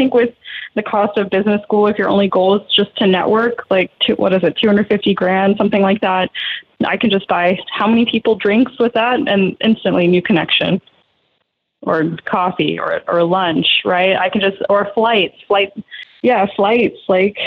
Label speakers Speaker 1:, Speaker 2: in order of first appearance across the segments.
Speaker 1: think with the cost of business school, if your only goal is just to network, like two, what is it, 250 grand, something like that, I can just buy how many people drinks with that and instantly new connection or coffee or or lunch, right? I can just or flights, flight yeah, flights, like,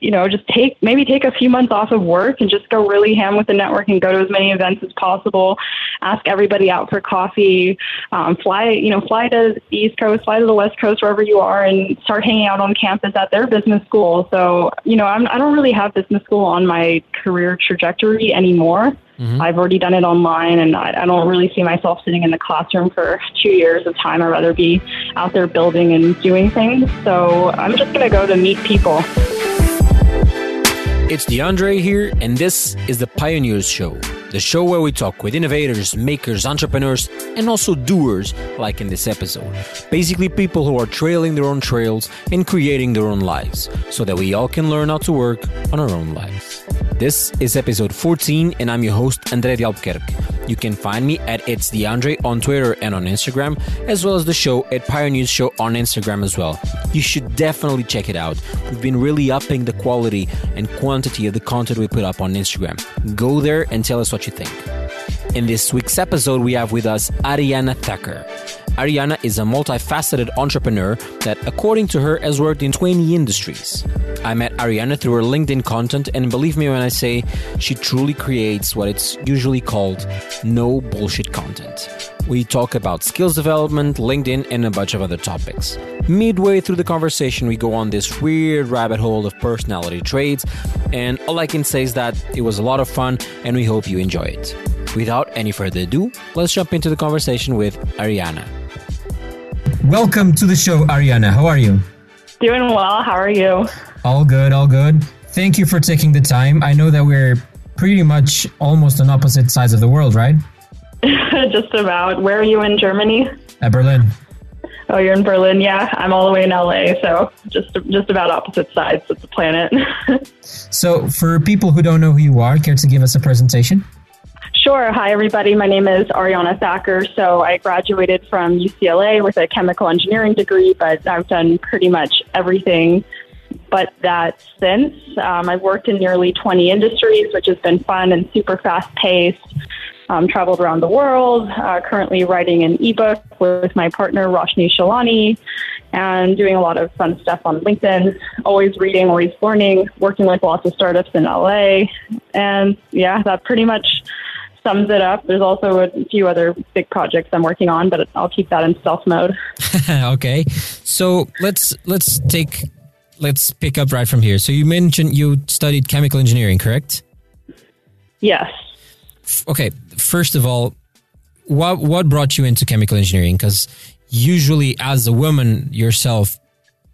Speaker 1: you know, just take, maybe take a few months off of work and just go really ham with the network and go to as many events as possible. Ask everybody out for coffee. Um, fly, you know, fly to the East Coast, fly to the West Coast, wherever you are, and start hanging out on campus at their business school. So, you know, I'm, I don't really have business school on my career trajectory anymore. Mm-hmm. I've already done it online, and I, I don't really see myself sitting in the classroom for two years of time. I'd rather be out there building and doing things. So I'm just going to go to meet people.
Speaker 2: It's DeAndre here, and this is the Pioneers Show, the show where we talk with innovators, makers, entrepreneurs, and also doers, like in this episode. Basically, people who are trailing their own trails and creating their own lives, so that we all can learn how to work on our own lives. This is episode 14, and I'm your host, André de. You can find me at It's DeAndre on Twitter and on Instagram, as well as the show at Pioneers Show on Instagram as well. You should definitely check it out. We've been really upping the quality and quantity of the content we put up on Instagram. Go there and tell us what you think. In this week's episode, we have with us Ariana Thacker. Ariana is a multifaceted entrepreneur that, according to her, has worked in 20 industries. I met Ariana through her LinkedIn content, and believe me when I say she truly creates what it's usually called no bullshit content. We talk about skills development, LinkedIn, and a bunch of other topics. Midway through the conversation, we go on this weird rabbit hole of personality traits, and all I can say is that it was a lot of fun, and we hope you enjoy it. Without any further ado, let's jump into the conversation with Ariana. Welcome to the show, Ariana. How are you?
Speaker 1: Doing well. How are you?
Speaker 2: All good, all good. Thank you for taking the time. I know that we're pretty much almost on opposite sides of the world, right?
Speaker 1: Just about. Where are you in Germany?
Speaker 2: At Berlin.
Speaker 1: Oh, you're in Berlin. Yeah, I'm all the way in LA, so just just about opposite sides of the planet.
Speaker 2: so, for people who don't know who you are, care to give us a presentation?
Speaker 1: Sure. Hi, everybody. My name is Ariana Thacker. So I graduated from UCLA with a chemical engineering degree, but I've done pretty much everything but that since. Um, I've worked in nearly 20 industries, which has been fun and super fast paced. Um, traveled around the world, uh, currently writing an ebook with my partner, Roshni Shalani, and doing a lot of fun stuff on LinkedIn. Always reading, always learning, working with lots of startups in LA. And yeah, that pretty much sums it up. There's also a few other big projects I'm working on, but I'll keep that in stealth mode.
Speaker 2: okay, so let's let's take let's pick up right from here. So you mentioned you studied chemical engineering, correct?
Speaker 1: Yes.
Speaker 2: Okay, first of all, what what brought you into chemical engineering? Because usually, as a woman yourself,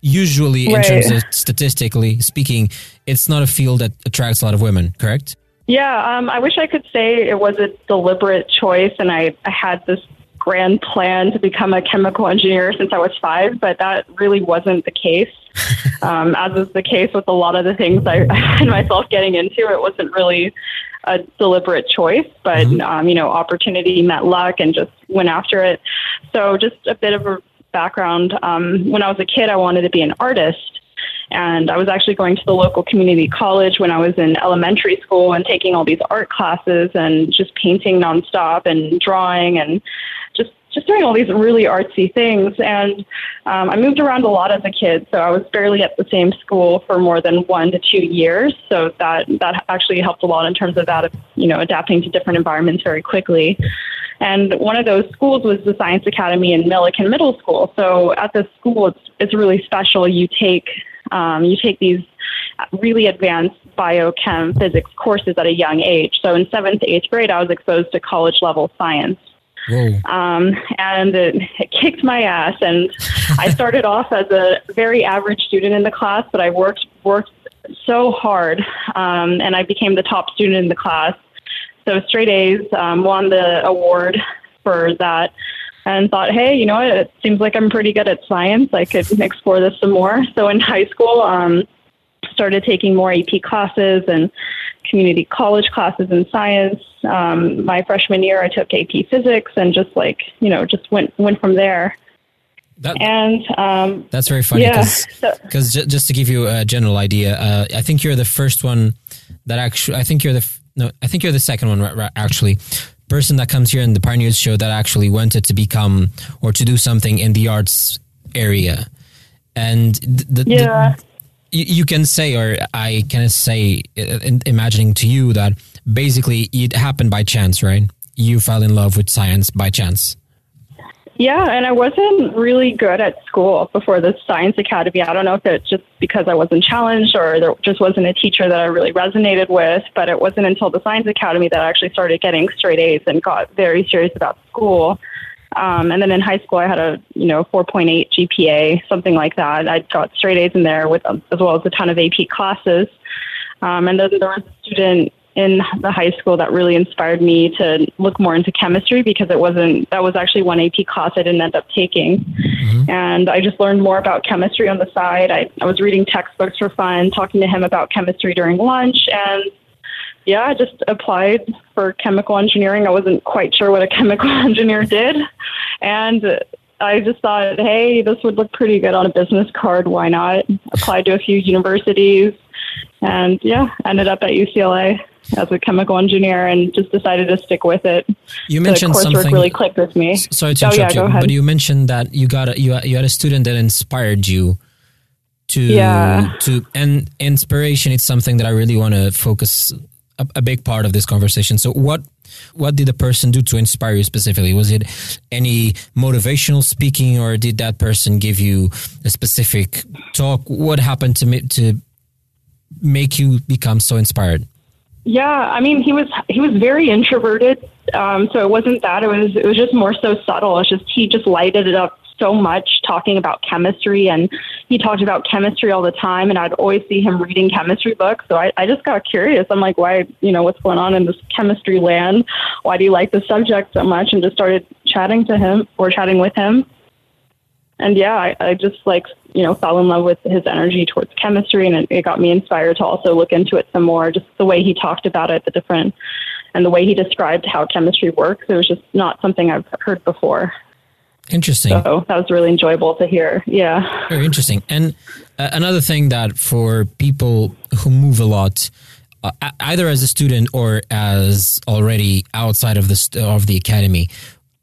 Speaker 2: usually right. in terms of statistically speaking, it's not a field that attracts a lot of women, correct?
Speaker 1: Yeah, um, I wish I could say it was a deliberate choice and I, I had this grand plan to become a chemical engineer since I was five, but that really wasn't the case. um, as is the case with a lot of the things I, I find myself getting into, it wasn't really a deliberate choice, but mm-hmm. um, you know, opportunity met luck and just went after it. So, just a bit of a background. Um, when I was a kid, I wanted to be an artist. And I was actually going to the local community college when I was in elementary school and taking all these art classes and just painting nonstop and drawing and just doing all these really artsy things. And um, I moved around a lot as a kid, so I was barely at the same school for more than one to two years. So that that actually helped a lot in terms of that, you know, adapting to different environments very quickly. And one of those schools was the Science Academy in Millikan Middle School. So at this school, it's it's really special. You take um, you take these really advanced biochem physics courses at a young age. So in seventh to eighth grade, I was exposed to college level science. Um, and it, it, kicked my ass. And I started off as a very average student in the class, but I worked worked so hard, um, and I became the top student in the class. So straight A's, um, won the award for that and thought, hey, you know what? It seems like I'm pretty good at science. I could explore this some more. So in high school, um, started taking more AP classes and community college classes in science. Um, my freshman year, I took AP physics and just like you know, just went went from there. That, and um,
Speaker 2: that's very funny because yeah, so, just to give you a general idea, uh, I think you're the first one that actually. I think you're the no. I think you're the second one right actually. Person that comes here in the Pioneers show that actually wanted to become or to do something in the arts area, and the,
Speaker 1: yeah.
Speaker 2: The, you, you can say, or I can say, uh, imagining to you that basically it happened by chance, right? You fell in love with science by chance.
Speaker 1: Yeah, and I wasn't really good at school before the science academy. I don't know if it's just because I wasn't challenged or there just wasn't a teacher that I really resonated with, but it wasn't until the science academy that I actually started getting straight A's and got very serious about school. Um, and then in high school, I had a you know 4.8 GPA, something like that. I got straight A's in there with as well as a ton of AP classes. Um, and then there was a student in the high school that really inspired me to look more into chemistry because it wasn't that was actually one AP class I didn't end up taking. Mm-hmm. And I just learned more about chemistry on the side. I, I was reading textbooks for fun, talking to him about chemistry during lunch and yeah, I just applied for chemical engineering. I wasn't quite sure what a chemical engineer did. And I just thought, hey, this would look pretty good on a business card. Why not? Applied to a few universities and yeah, ended up at UCLA as a chemical engineer and just decided to stick with it.
Speaker 2: You mentioned
Speaker 1: the
Speaker 2: something
Speaker 1: really clicked with me.
Speaker 2: Sorry to oh, interrupt yeah, you, but you mentioned that you got a, you you had a student that inspired you to
Speaker 1: yeah.
Speaker 2: to and inspiration. It's something that I really want to focus a, a big part of this conversation. So what what did the person do to inspire you specifically? Was it any motivational speaking, or did that person give you a specific talk? What happened to me to make you become so inspired?
Speaker 1: Yeah, I mean, he was he was very introverted, um, so it wasn't that. It was it was just more so subtle. It's just he just lighted it up so much talking about chemistry, and he talked about chemistry all the time. And I'd always see him reading chemistry books, so I, I just got curious. I'm like, why, you know, what's going on in this chemistry land? Why do you like the subject so much? And just started chatting to him or chatting with him and yeah, I, I, just like you know fell in love with his energy towards chemistry, and it, it, got me inspired to also look into it some more. Just the way he talked about it, the different, and the way he described how chemistry works. It was just not something I've heard before.
Speaker 2: Interesting.
Speaker 1: So that was really enjoyable to hear. Yeah.
Speaker 2: Very interesting. And uh, another thing that for people who move a lot. Uh, either as a student or as already outside of the of the academy,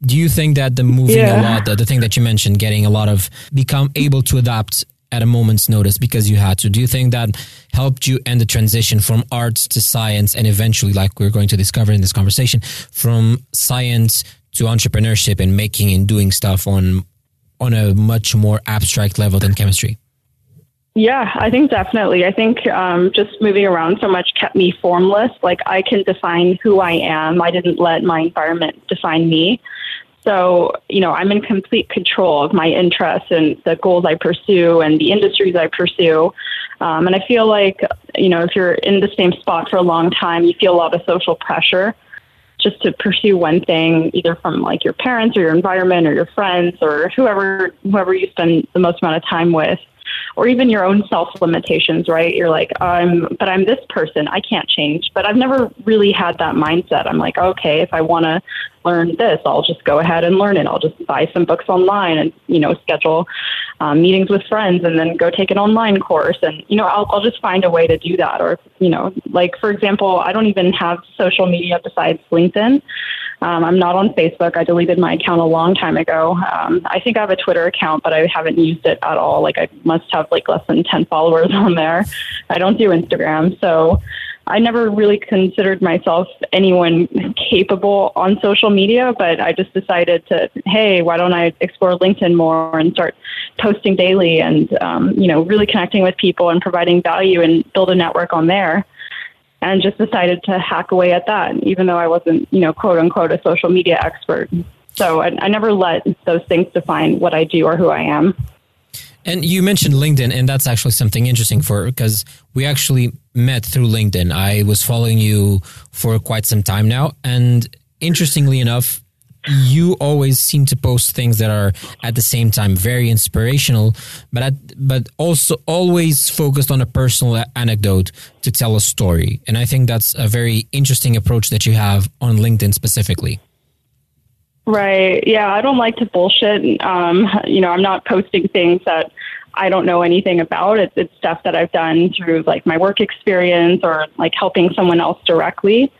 Speaker 2: do you think that the moving yeah. a lot, the, the thing that you mentioned, getting a lot of become able to adapt at a moment's notice because you had to. Do you think that helped you end the transition from arts to science and eventually, like we're going to discover in this conversation, from science to entrepreneurship and making and doing stuff on on a much more abstract level than chemistry?
Speaker 1: Yeah, I think definitely. I think um, just moving around so much kept me formless. Like I can define who I am. I didn't let my environment define me. So, you know, I'm in complete control of my interests and the goals I pursue and the industries I pursue. Um, and I feel like, you know, if you're in the same spot for a long time, you feel a lot of social pressure just to pursue one thing, either from like your parents or your environment or your friends or whoever whoever you spend the most amount of time with or even your own self limitations, right? You're like, I'm, but I'm this person. I can't change. But I've never really had that mindset. I'm like, okay, if I want to learn this, I'll just go ahead and learn it. I'll just buy some books online and, you know, schedule um, meetings with friends and then go take an online course. And, you know, I'll, I'll just find a way to do that. Or, you know, like, for example, I don't even have social media besides LinkedIn. Um, I'm not on Facebook. I deleted my account a long time ago. Um, I think I have a Twitter account, but I haven't used it at all. Like I must have like less than 10 followers on there. I don't do Instagram. So I never really considered myself anyone capable on social media, but I just decided to, hey, why don't I explore LinkedIn more and start posting daily and, um, you know, really connecting with people and providing value and build a network on there and just decided to hack away at that, even though I wasn't, you know, quote unquote, a social media expert. So I, I never let those things define what I do or who I am.
Speaker 2: And you mentioned LinkedIn, and that's actually something interesting for because we actually met through LinkedIn. I was following you for quite some time now, and interestingly enough, you always seem to post things that are at the same time very inspirational, but at, but also always focused on a personal anecdote to tell a story. And I think that's a very interesting approach that you have on LinkedIn specifically.
Speaker 1: Right. Yeah, I don't like to bullshit. Um, you know, I'm not posting things that I don't know anything about. It's, it's stuff that I've done through like my work experience or like helping someone else directly.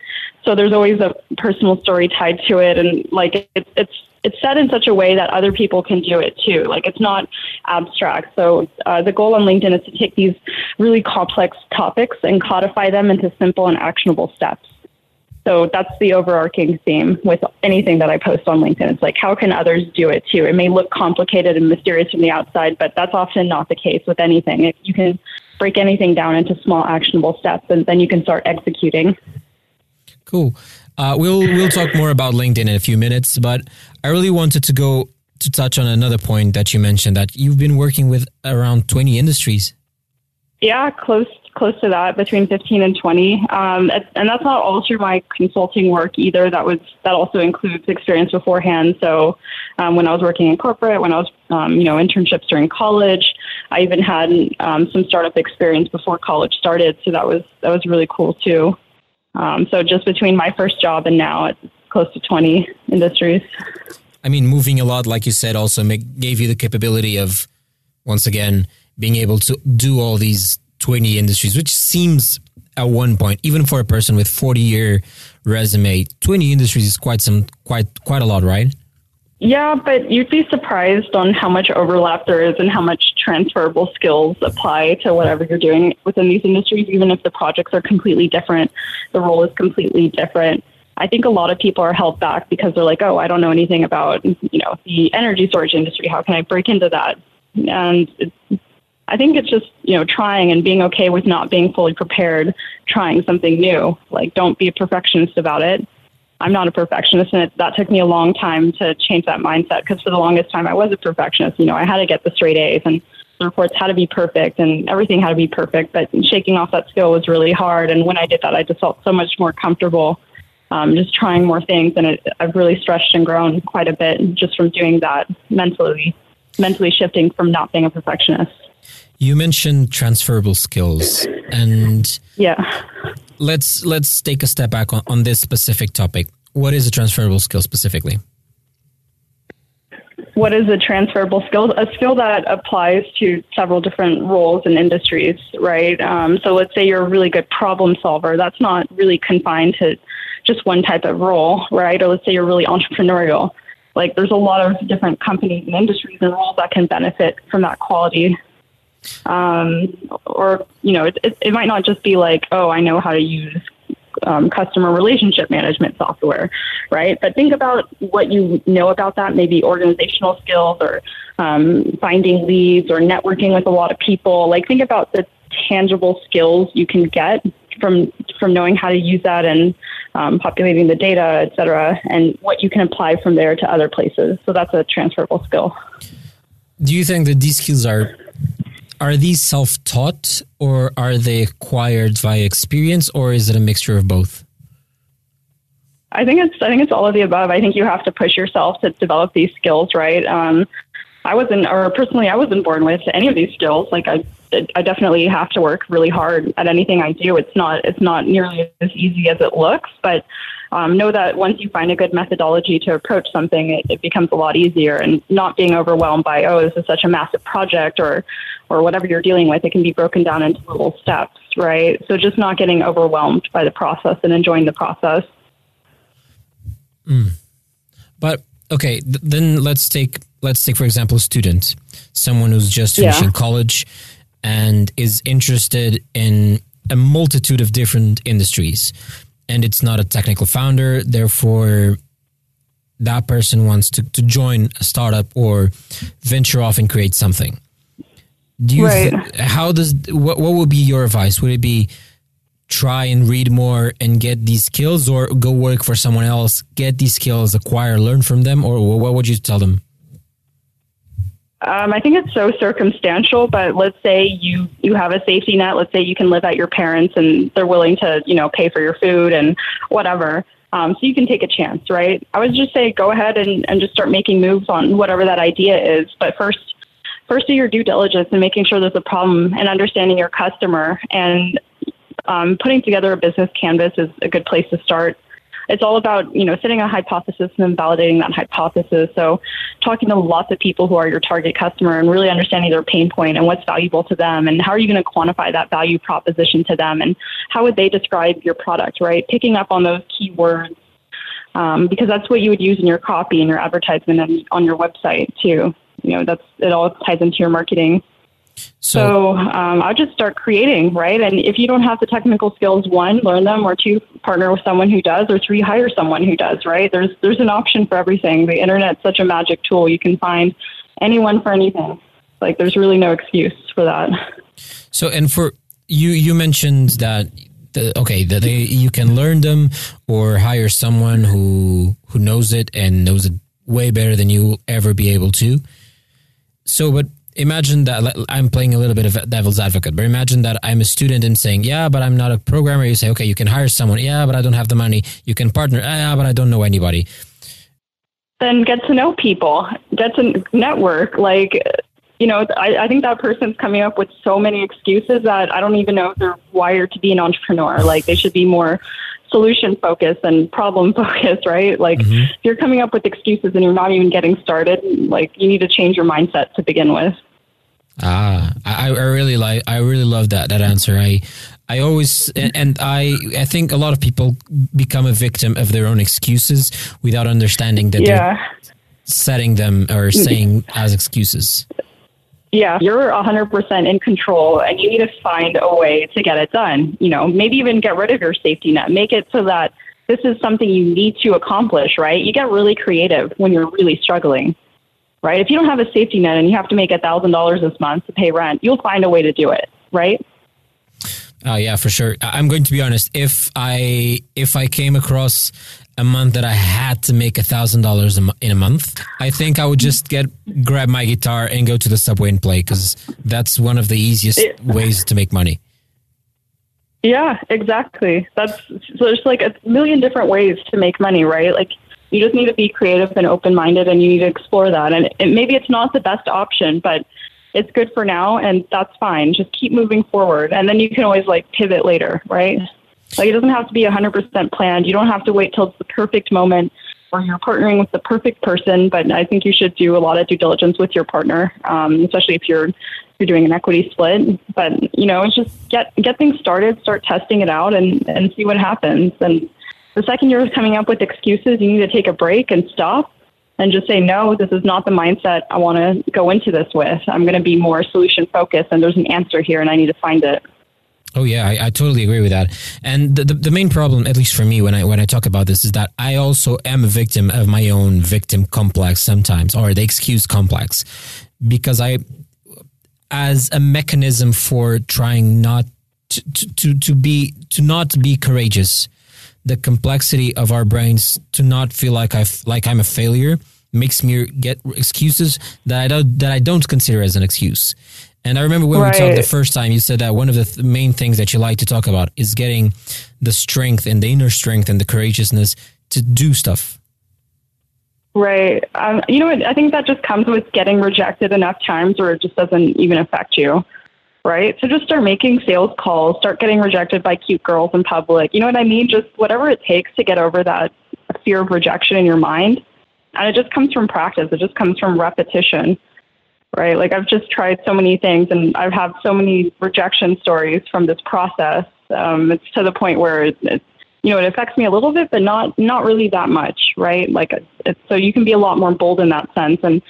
Speaker 1: So there's always a personal story tied to it, and like it, it's it's said in such a way that other people can do it too. Like it's not abstract. So uh, the goal on LinkedIn is to take these really complex topics and codify them into simple and actionable steps. So that's the overarching theme with anything that I post on LinkedIn. It's like, how can others do it too? It may look complicated and mysterious from the outside, but that's often not the case with anything. If you can break anything down into small actionable steps and then you can start executing.
Speaker 2: Cool. Uh, we'll we'll talk more about LinkedIn in a few minutes, but I really wanted to go to touch on another point that you mentioned that you've been working with around 20 industries.
Speaker 1: Yeah, close close to that, between 15 and 20. Um, and that's not all through my consulting work either. That was that also includes experience beforehand. So um, when I was working in corporate, when I was um, you know internships during college, I even had um, some startup experience before college started. So that was that was really cool too. Um, so just between my first job and now, it's close to 20 industries.
Speaker 2: I mean, moving a lot, like you said, also make, gave you the capability of, once again, being able to do all these 20 industries, which seems at one point, even for a person with 40 year resume, 20 industries is quite some, quite, quite a lot, right?
Speaker 1: Yeah, but you'd be surprised on how much overlap there is and how much transferable skills apply to whatever you're doing within these industries, even if the projects are completely different, the role is completely different. I think a lot of people are held back because they're like, oh, I don't know anything about, you know, the energy storage industry. How can I break into that? And I think it's just, you know, trying and being okay with not being fully prepared, trying something new. Like, don't be a perfectionist about it. I'm not a perfectionist, and it, that took me a long time to change that mindset because for the longest time I was a perfectionist. You know, I had to get the straight A's, and the reports had to be perfect, and everything had to be perfect. But shaking off that skill was really hard, and when I did that, I just felt so much more comfortable um, just trying more things, and it, I've really stretched and grown quite a bit just from doing that mentally, mentally shifting from not being a perfectionist.
Speaker 2: You mentioned transferable skills, and
Speaker 1: yeah,
Speaker 2: let's let's take a step back on, on this specific topic. What is a transferable skill specifically?
Speaker 1: What is a transferable skill? A skill that applies to several different roles and industries, right? Um, so let's say you're a really good problem solver. That's not really confined to just one type of role, right? Or let's say you're really entrepreneurial. Like there's a lot of different companies and industries and roles that can benefit from that quality. Um, or, you know, it, it, it might not just be like, oh, I know how to use um, customer relationship management software, right? But think about what you know about that, maybe organizational skills or um, finding leads or networking with a lot of people. Like think about the tangible skills you can get from from knowing how to use that and um, populating the data, et cetera, and what you can apply from there to other places. So that's a transferable skill.
Speaker 2: Do you think that these skills are are these self taught or are they acquired via experience, or is it a mixture of both?
Speaker 1: I think it's I think it's all of the above. I think you have to push yourself to develop these skills, right? Um, I wasn't, or personally, I wasn't born with any of these skills. Like I, I definitely have to work really hard at anything I do. It's not, it's not nearly as easy as it looks, but um, know that once you find a good methodology to approach something, it, it becomes a lot easier. And not being overwhelmed by, oh, this is such a massive project, or, or whatever you're dealing with, it can be broken down into little steps, right? So just not getting overwhelmed by the process and enjoying the process.
Speaker 2: Mm. But okay, th- then let's take let's take for example a student, someone who's just finishing yeah. college and is interested in a multitude of different industries and it's not a technical founder therefore that person wants to, to join a startup or venture off and create something do you right. th- how does what, what would be your advice would it be try and read more and get these skills or go work for someone else get these skills acquire learn from them or what would you tell them
Speaker 1: um, I think it's so circumstantial, but let's say you you have a safety net. Let's say you can live at your parents and they're willing to you know pay for your food and whatever. Um, so you can take a chance, right? I would just say go ahead and, and just start making moves on whatever that idea is. But first, first do your due diligence and making sure there's a problem and understanding your customer and um, putting together a business canvas is a good place to start. it's all about, you know, setting a hypothesis and validating that hypothesis. So talking to lots of people who are your target customer and really understanding their pain point and what's valuable to them and how are you going to quantify that value proposition to them and how would they describe your product, right? Picking up on those keywords um, because that's what you would use in your copy and your advertisement and on your website too. You know, that's it all ties into your marketing. So, so um, I'll just start creating, right? And if you don't have the technical skills, one, learn them, or two, partner with someone who does, or three, hire someone who does, right? There's there's an option for everything. The internet's such a magic tool; you can find anyone for anything. Like there's really no excuse for that.
Speaker 2: So, and for you, you mentioned that the, okay, that they you can learn them or hire someone who who knows it and knows it way better than you will ever be able to. So, but imagine that I'm playing a little bit of devil's advocate, but imagine that I'm a student and saying, yeah, but I'm not a programmer. You say, okay, you can hire someone. Yeah, but I don't have the money. You can partner. Ah, yeah, but I don't know anybody.
Speaker 1: Then get to know people, get to network. Like, you know, I, I think that person's coming up with so many excuses that I don't even know if they're wired to be an entrepreneur. Like, they should be more solution focused and problem focused, right? Like mm-hmm. you're coming up with excuses and you're not even getting started, like you need to change your mindset to begin with.
Speaker 2: Ah, I, I really like, I really love that, that answer. I, I always, and I, I think a lot of people become a victim of their own excuses without understanding that yeah. they're setting them or saying as excuses.
Speaker 1: Yeah, you're 100% in control and you need to find a way to get it done. You know, maybe even get rid of your safety net. Make it so that this is something you need to accomplish, right? You get really creative when you're really struggling, right? If you don't have a safety net and you have to make $1,000 this month to pay rent, you'll find a way to do it, right?
Speaker 2: Oh yeah, for sure. I'm going to be honest. If I if I came across a month that I had to make a thousand dollars in a month, I think I would just get grab my guitar and go to the subway and play because that's one of the easiest it, ways to make money.
Speaker 1: Yeah, exactly. That's so there's like a million different ways to make money, right? Like you just need to be creative and open minded, and you need to explore that. And it, maybe it's not the best option, but it's good for now, and that's fine. Just keep moving forward, and then you can always like pivot later, right? Like it doesn't have to be 100% planned. You don't have to wait till it's the perfect moment or you're partnering with the perfect person. But I think you should do a lot of due diligence with your partner, um, especially if you're you're doing an equity split. But you know, it's just get get things started, start testing it out, and and see what happens. And the second you're coming up with excuses, you need to take a break and stop and just say, no, this is not the mindset I want to go into this with. I'm going to be more solution focused, and there's an answer here, and I need to find it.
Speaker 2: Oh yeah, I, I, totally agree with that. And the, the, the main problem, at least for me, when I when I talk about this, is that I also am a victim of my own victim complex sometimes, or the excuse complex, because I, as a mechanism for trying not to to, to be to not be courageous, the complexity of our brains to not feel like I like I'm a failure makes me get excuses that I don't that I don't consider as an excuse. And I remember when right. we talked the first time, you said that one of the th- main things that you like to talk about is getting the strength and the inner strength and the courageousness to do stuff.
Speaker 1: Right. Um, you know what? I think that just comes with getting rejected enough times where it just doesn't even affect you. Right. So just start making sales calls, start getting rejected by cute girls in public. You know what I mean? Just whatever it takes to get over that fear of rejection in your mind. And it just comes from practice, it just comes from repetition right? Like I've just tried so many things and I've had so many rejection stories from this process. Um, it's to the point where it, it, you know, it affects me a little bit, but not not really that much, right? Like, it's, so you can be a lot more bold in that sense. And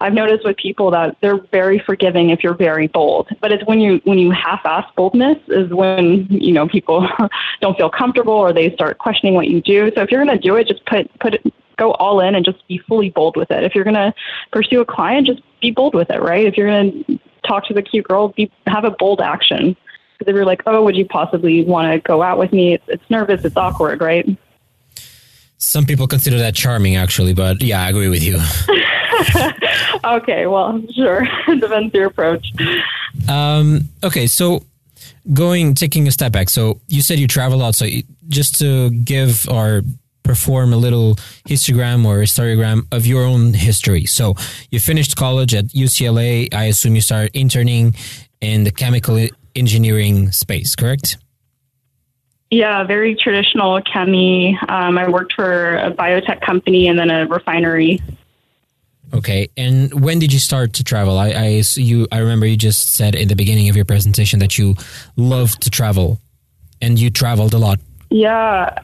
Speaker 1: I've noticed with people that they're very forgiving if you're very bold, but it's when you when you half-ass boldness is when you know people don't feel comfortable or they start questioning what you do. So if you're going to do it, just put put it go all in and just be fully bold with it. If you're going to pursue a client, just be bold with it, right? If you're going to talk to the cute girl, be, have a bold action. Because if you're like, oh, would you possibly want to go out with me? It's, it's nervous, it's awkward, right?
Speaker 2: Some people consider that charming, actually, but yeah, I agree with you.
Speaker 1: okay, well, sure. Depends your approach.
Speaker 2: Um, okay, so going, taking a step back. So you said you travel a lot. So just to give our perform a little histogram or historiogram of your own history. So you finished college at UCLA. I assume you started interning in the chemical engineering space, correct?
Speaker 1: Yeah, very traditional chemi. Um, I worked for a biotech company and then a refinery.
Speaker 2: Okay, and when did you start to travel? I, I you I remember you just said in the beginning of your presentation that you love to travel, and you traveled a lot.
Speaker 1: Yeah,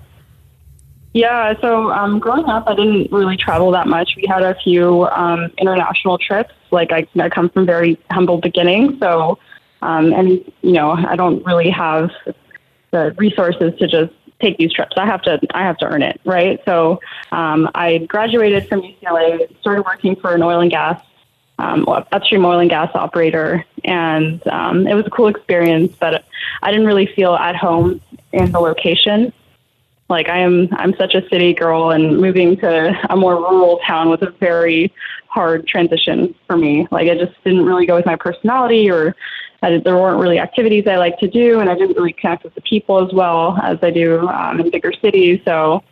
Speaker 1: yeah. So um, growing up, I didn't really travel that much. We had a few um, international trips. Like I, I come from very humble beginnings, so um, and you know I don't really have the resources to just take these trips. I have to I have to earn it, right? So um, I graduated from UCLA, started working for an oil and gas um, upstream oil and gas operator, and um, it was a cool experience. But I didn't really feel at home in the location. Like I am, I'm such a city girl, and moving to a more rural town was a very hard transition for me. Like it just didn't really go with my personality, or I, there weren't really activities I like to do, and I didn't really connect with the people as well as I do um, in bigger cities. So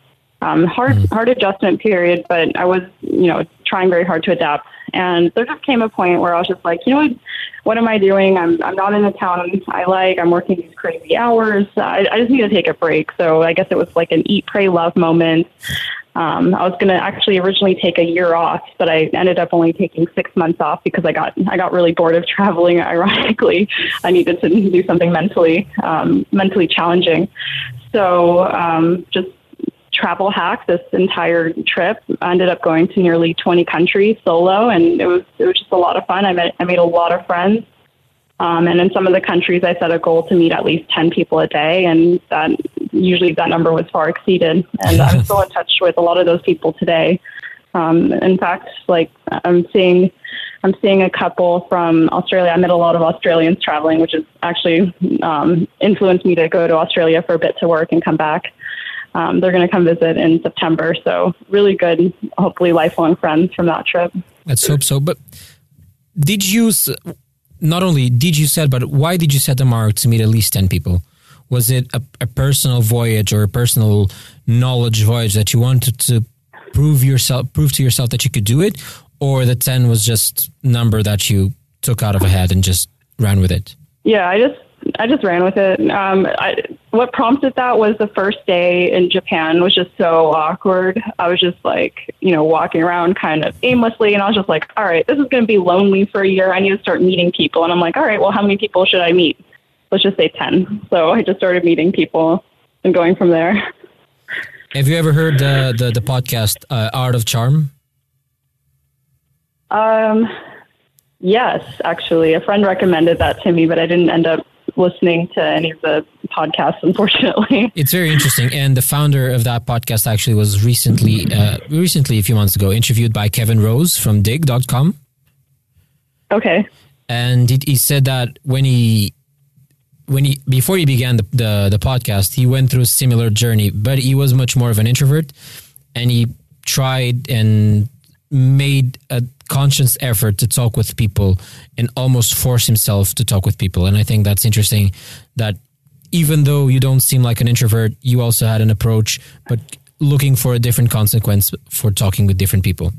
Speaker 1: um, hard mm-hmm. hard adjustment period, but I was you know trying very hard to adapt. And there just came a point where I was just like, you know what, what am I doing? I'm I'm not in a town I like. I'm working these crazy hours. I, I just need to take a break. So I guess it was like an eat, pray, love moment. Um, I was going to actually originally take a year off, but I ended up only taking six months off because I got I got really bored of traveling. Ironically, I needed to do something mentally um, mentally challenging. So um, just travel hack this entire trip. I ended up going to nearly 20 countries solo, and it was it was just a lot of fun. I met I made a lot of friends. Um, and in some of the countries, I set a goal to meet at least 10 people a day, and that usually that number was far exceeded. And I'm still in touch with a lot of those people today. Um, in fact, like I'm seeing, I'm seeing a couple from Australia. I met a lot of Australians traveling, which has actually um, influenced me to go to Australia for a bit to work and come back. Um, they're going to come visit in September. So really good, hopefully lifelong friends from that trip.
Speaker 2: Let's hope so. But did you not only did you set, but why did you set the mark to meet at least 10 people? Was it a, a personal voyage or a personal knowledge voyage that you wanted to prove yourself, prove to yourself that you could do it? Or the 10 was just number that you took out of a hat and just ran with it?
Speaker 1: Yeah, I just I just ran with it. Um, I, what prompted that was the first day in Japan was just so awkward. I was just like, you know, walking around kind of aimlessly, and I was just like, all right, this is going to be lonely for a year. I need to start meeting people. And I'm like, all right, well, how many people should I meet? Let's just say 10. So I just started meeting people and going from there.
Speaker 2: Have you ever heard the, the, the podcast uh, Art of Charm?
Speaker 1: Um, yes, actually. A friend recommended that to me, but I didn't end up listening to any of the podcasts, unfortunately.
Speaker 2: It's very interesting, and the founder of that podcast actually was recently, uh, recently a few months ago, interviewed by Kevin Rose from Digg.com.
Speaker 1: Okay.
Speaker 2: And he, he said that when he when he before he began the, the, the podcast, he went through a similar journey, but he was much more of an introvert, and he tried and made a conscious effort to talk with people and almost force himself to talk with people. And I think that's interesting that even though you don't seem like an introvert, you also had an approach, but looking for a different consequence for talking with different people.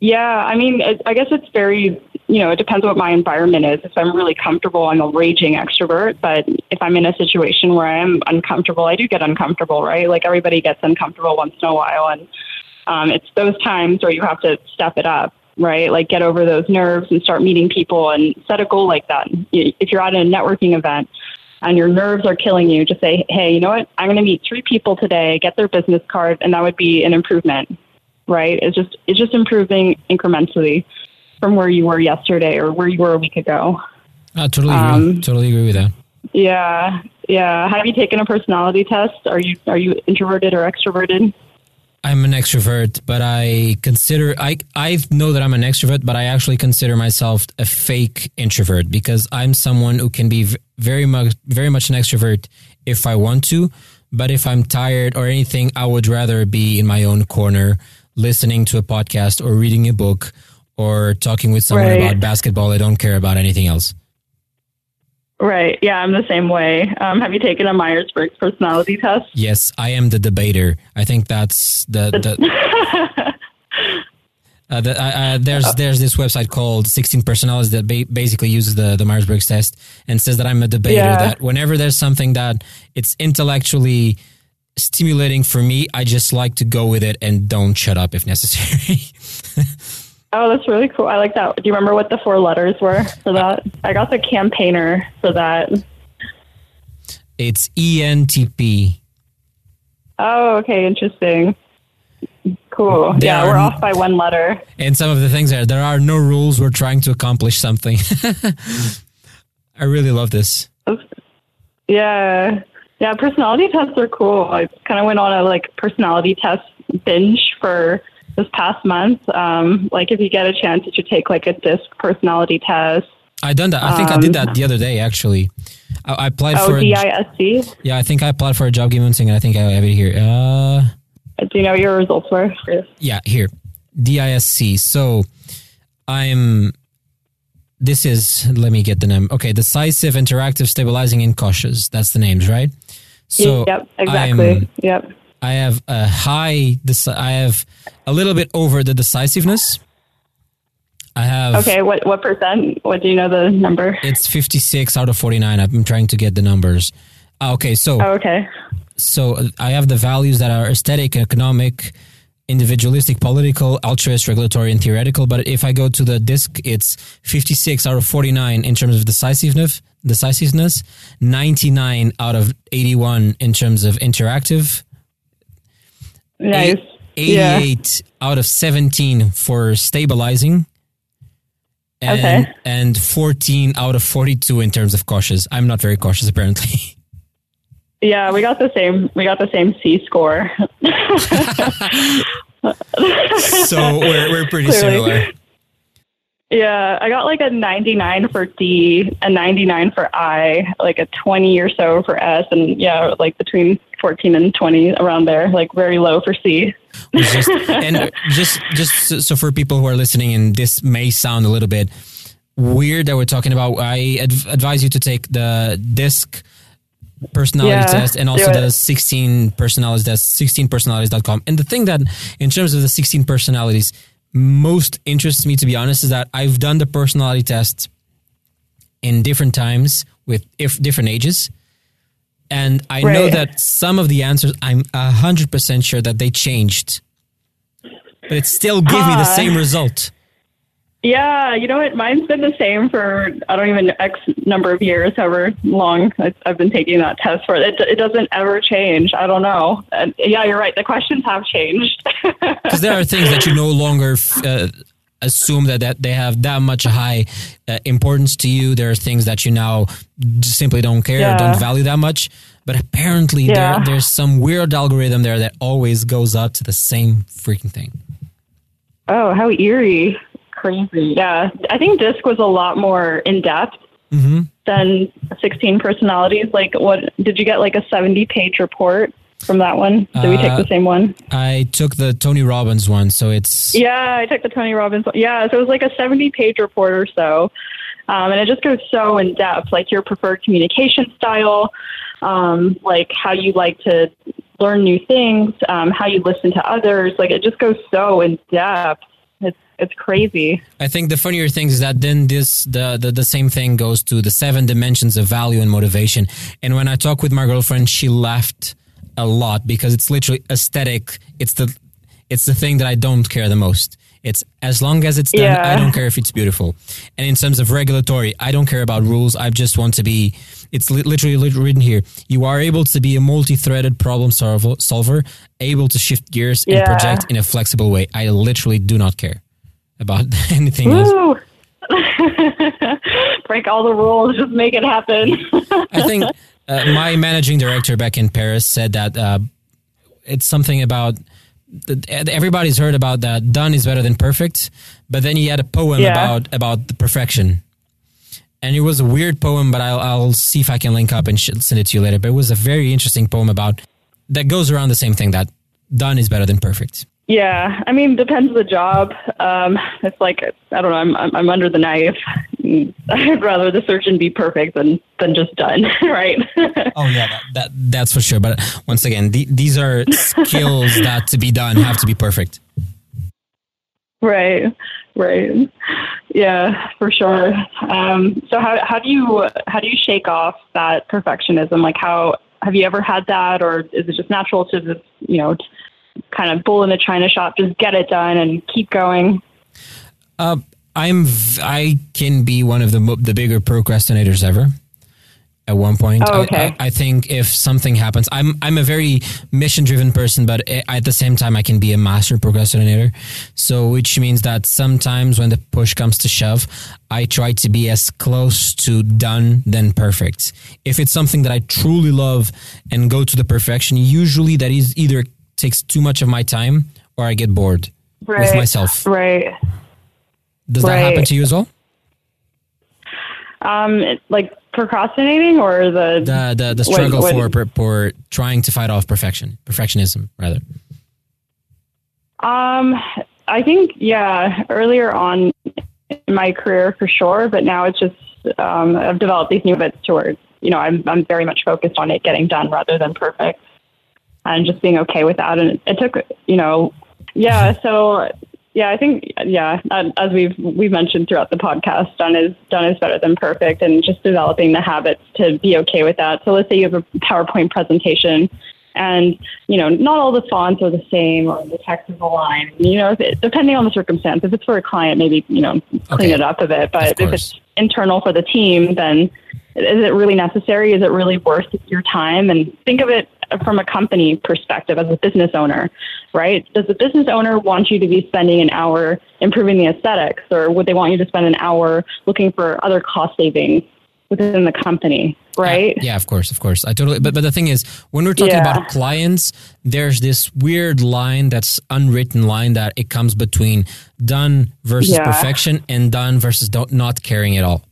Speaker 1: Yeah, I mean, it, I guess it's very, you know, it depends what my environment is. If I'm really comfortable, I'm a raging extrovert. But if I'm in a situation where I am uncomfortable, I do get uncomfortable, right? Like everybody gets uncomfortable once in a while. And um, it's those times where you have to step it up, right? Like get over those nerves and start meeting people and set a goal like that. If you're at a networking event and your nerves are killing you, just say, hey, you know what? I'm going to meet three people today, get their business card, and that would be an improvement, right? It's just it's just improving incrementally from where you were yesterday or where you were a week ago.
Speaker 2: I totally agree. Um, totally agree with that.
Speaker 1: Yeah, yeah. Have you taken a personality test? Are you are you introverted or extroverted?
Speaker 2: I'm an extrovert, but I consider I I know that I'm an extrovert, but I actually consider myself a fake introvert because I'm someone who can be very much very much an extrovert if I want to, but if I'm tired or anything, I would rather be in my own corner listening to a podcast or reading a book or talking with someone right. about basketball. I don't care about anything else.
Speaker 1: Right. Yeah, I'm the same way. Um, have you taken a Myers Briggs personality test?
Speaker 2: Yes, I am the debater. I think that's the. the Uh, the, uh, there's there's this website called 16 Personalities that ba- basically uses the the Myers Briggs test and says that I'm a debater.
Speaker 1: Yeah.
Speaker 2: That whenever there's something that it's intellectually stimulating for me, I just like to go with it and don't shut up if necessary.
Speaker 1: Oh, that's really cool. I like that. Do you remember what the four letters were for that? I got the campaigner for that.
Speaker 2: it's ENTP.
Speaker 1: Oh, okay, interesting. Cool.
Speaker 2: There
Speaker 1: yeah,
Speaker 2: are-
Speaker 1: we're off by one letter.
Speaker 2: And some of the things there, there are no rules. We're trying to accomplish something. I really love this.
Speaker 1: Yeah. Yeah, personality tests are cool. I kind of went on a like personality test binge for this past month. Um, like if you get a chance, you should take like a DISC personality test.
Speaker 2: I done that. I think I did that the other day. Actually, I, I applied
Speaker 1: Oh,
Speaker 2: for. A,
Speaker 1: DISC.
Speaker 2: yeah, I think I applied for a job given thing, and I think I have it here. Uh,
Speaker 1: Do you know what your results were?
Speaker 2: yeah, here, DISC. So I'm. This is. Let me get the name. Okay, decisive, interactive, stabilizing, and cautious. That's the names, right? So
Speaker 1: yep, exactly.
Speaker 2: I'm-
Speaker 1: yep.
Speaker 2: I have a high. I have a little bit over the decisiveness. I have.
Speaker 1: Okay, what what percent? What do you know the number?
Speaker 2: It's 56 out of 49. I'm trying to get the numbers. Ah, Okay, so
Speaker 1: Oh, okay.
Speaker 2: so I have the values that are aesthetic, economic, individualistic, political, altruist, regulatory, and theoretical. But if I go to the disc, it's 56 out of 49 in terms of decisiveness, decisiveness, 99 out of 81 in terms of interactive,
Speaker 1: Nice.
Speaker 2: eight- 88 out of 17 for stabilizing. And,
Speaker 1: Okay.
Speaker 2: and 14 out of 42 in terms of cautious. I'm not very cautious, apparently.
Speaker 1: Yeah, we got the same. We got the same C score.
Speaker 2: so we're, we're pretty
Speaker 1: Clearly.
Speaker 2: similar.
Speaker 1: yeah, I got like a 99 for D, a 99 for I, like a 20 or so for S, and yeah, like between 14 and 20 around there, like very low for C.
Speaker 2: Just, and just just so- so for people who are listening, and this may sound a little bit weird that we're talking about. I adv- advise you to take the disc personality
Speaker 1: Yeah,
Speaker 2: test and also the 16 personalities test 16personalities.com and the thing that in terms of the 16 personalities most interests me to be honest is that i've done the personality test in different times with if different ages and i know that some of the answers i'm 100% sure that they changed but it still gave me the
Speaker 1: Ah.
Speaker 2: same result
Speaker 1: Yeah, you know what? Mine's been the same for I don't even X number of years, however long I've been taking that test for. It, it doesn't ever change. I don't know. And yeah, you're right. The questions have changed.
Speaker 2: because there are things that you no longer uh, assume that, that they have that much high uh, importance to you there are things that you now simply don't care or don't value that much but apparently
Speaker 1: Yeah.
Speaker 2: there, there's some weird algorithm there that always goes up to the same freaking thing
Speaker 1: oh, how eerie! Crazy. Yeah, I think Disc was a lot more in depth
Speaker 2: hmm
Speaker 1: than 16 personalities. Like, what did you get? Like a 70 page report from that one? Did we take
Speaker 2: Uh,
Speaker 1: the same one?
Speaker 2: i took the tony robbins one so it's
Speaker 1: Yeah, I took the Tony Robbins. one. Yeah, so it was like a 70 page report or so. Um, and it just goes so in depth, like your preferred communication style, um, like how you like to learn new things, um, how you listen to others. Like it just goes so in depth. It's it's crazy.
Speaker 2: I think the funnier thing is that then this the, the the same thing goes to the seven dimensions of value and motivation. And when I talk with my girlfriend, she laughed a lot because it's literally aesthetic. It's the it's the thing that I don't care the most. It's as long as it's done,
Speaker 1: Yeah.
Speaker 2: I don't care if it's beautiful. And in terms of regulatory, I don't care about rules. I just want to be. It's li- literally lit- written here. You are able to be a multi-threaded problem solver, solver able to shift gears and project in a flexible way. I literally do not care about anything else.
Speaker 1: Break all the rules, just make it happen.
Speaker 2: I think uh, my managing director back in Paris said that uh, it's something about everybody's heard about that done is better than perfect, but then he had a poem
Speaker 1: Yeah.
Speaker 2: about about the perfection, and it was a weird poem, but I'll I'll see if I can link up and sh- send it to you later. But it was a very interesting poem about that goes around the same thing that done is better than perfect.
Speaker 1: Yeah, I mean, depends on the job. Um, it's like I don't know. I'm I'm, I'm under the knife. I'd rather the surgeon be perfect than than just done, right?
Speaker 2: Oh yeah, that, that that's for sure. But once again, the, these are skills that to be done have to be perfect.
Speaker 1: Right, right. Yeah, for sure. Um, so how how do you how do you shake off that perfectionism? Like how have you ever had that, or is it just natural to just you know kind of bull in the china shop, just get it done and keep going?
Speaker 2: Uh, I'm I can be one of the the bigger procrastinators ever at one point.
Speaker 1: Oh, okay.
Speaker 2: I, I, think if something happens, I'm I'm a very mission driven person, but at the same time, I can be a master procrastinator. So, which means that sometimes when the push comes to shove, I try to be as close to done than perfect. If it's something that I truly love and go to the perfection, usually that is either takes too much of my time or I get bored
Speaker 1: right.
Speaker 2: with myself.
Speaker 1: Right.
Speaker 2: Does
Speaker 1: right.
Speaker 2: that happen to you as well?
Speaker 1: Um, like procrastinating or the
Speaker 2: the the, the struggle for, for for trying to fight off perfection, perfectionism rather.
Speaker 1: Um, I think yeah, earlier on in my career for sure, but now it's just um, I've developed these new habits towards you know I'm I'm very much focused on it getting done rather than perfect, and just being okay with that. And it, it took you know yeah, so yeah, I think yeah, as we've we've mentioned throughout the podcast, done is done is better than perfect, and just developing the habits to be okay with that. So let's say you have a PowerPoint presentation, and you know not all the fonts are the same or the text is aligned. You know, it, depending on the circumstance, if it's for a client, maybe you know clean
Speaker 2: okay.
Speaker 1: it up a bit. But if it's internal for the team, then is it really necessary? Is it really worth your time? And think of it from a company perspective as a business owner, right? Does the business owner want you to be spending an hour improving the aesthetics, or would they want you to spend an hour looking for other cost savings within the company, right?
Speaker 2: Yeah, yeah, of course, of course. I totally. But but the thing is, when we're talking yeah. about clients, there's this weird line that's unwritten line that it comes between done versus yeah. perfection and done versus not not caring at all.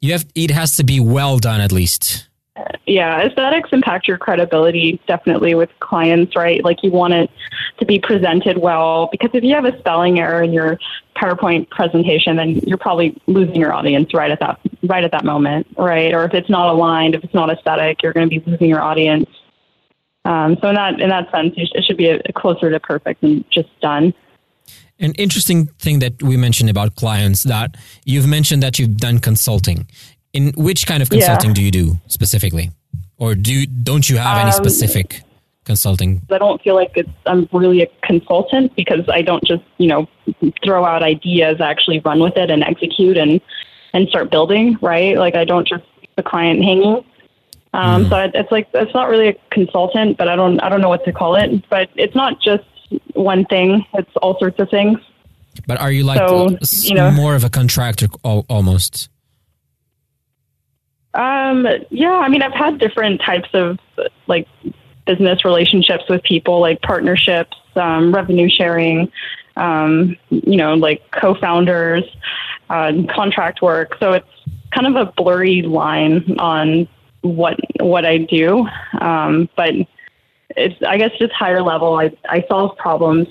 Speaker 2: You have it has to be well done at least
Speaker 1: yeah, aesthetics impact your credibility definitely with clients, right? Like you want it to be presented well because if you have a spelling error in your PowerPoint presentation, then you're probably losing your audience right at that right at that moment, right? Or if it's not aligned, if it's not aesthetic, you're going to be losing your audience. Um, so in that in that sense, it should be closer to perfect than just done.
Speaker 2: An interesting thing that we mentioned about clients that you've mentioned that you've done consulting. In which kind of consulting yeah. do you do specifically, or do you, don't you have any um, specific consulting?
Speaker 1: I don't feel like it's, I'm really a consultant because I don't just you know throw out ideas. I actually run with it and execute and and start building. Right, like I don't just the client hanging. Um, mm. So it's like it's not really a consultant, but I don't I don't know what to call it. But it's not just one thing; it's all sorts of things.
Speaker 2: But are you like so, you know, more of a contractor almost?
Speaker 1: Um, yeah, I mean, I've had different types of like business relationships with people, like partnerships, um, revenue sharing, um, you know, like co-founders, uh, contract work. So it's kind of a blurry line on what what I do, um, but it's I guess just higher level. I I solve problems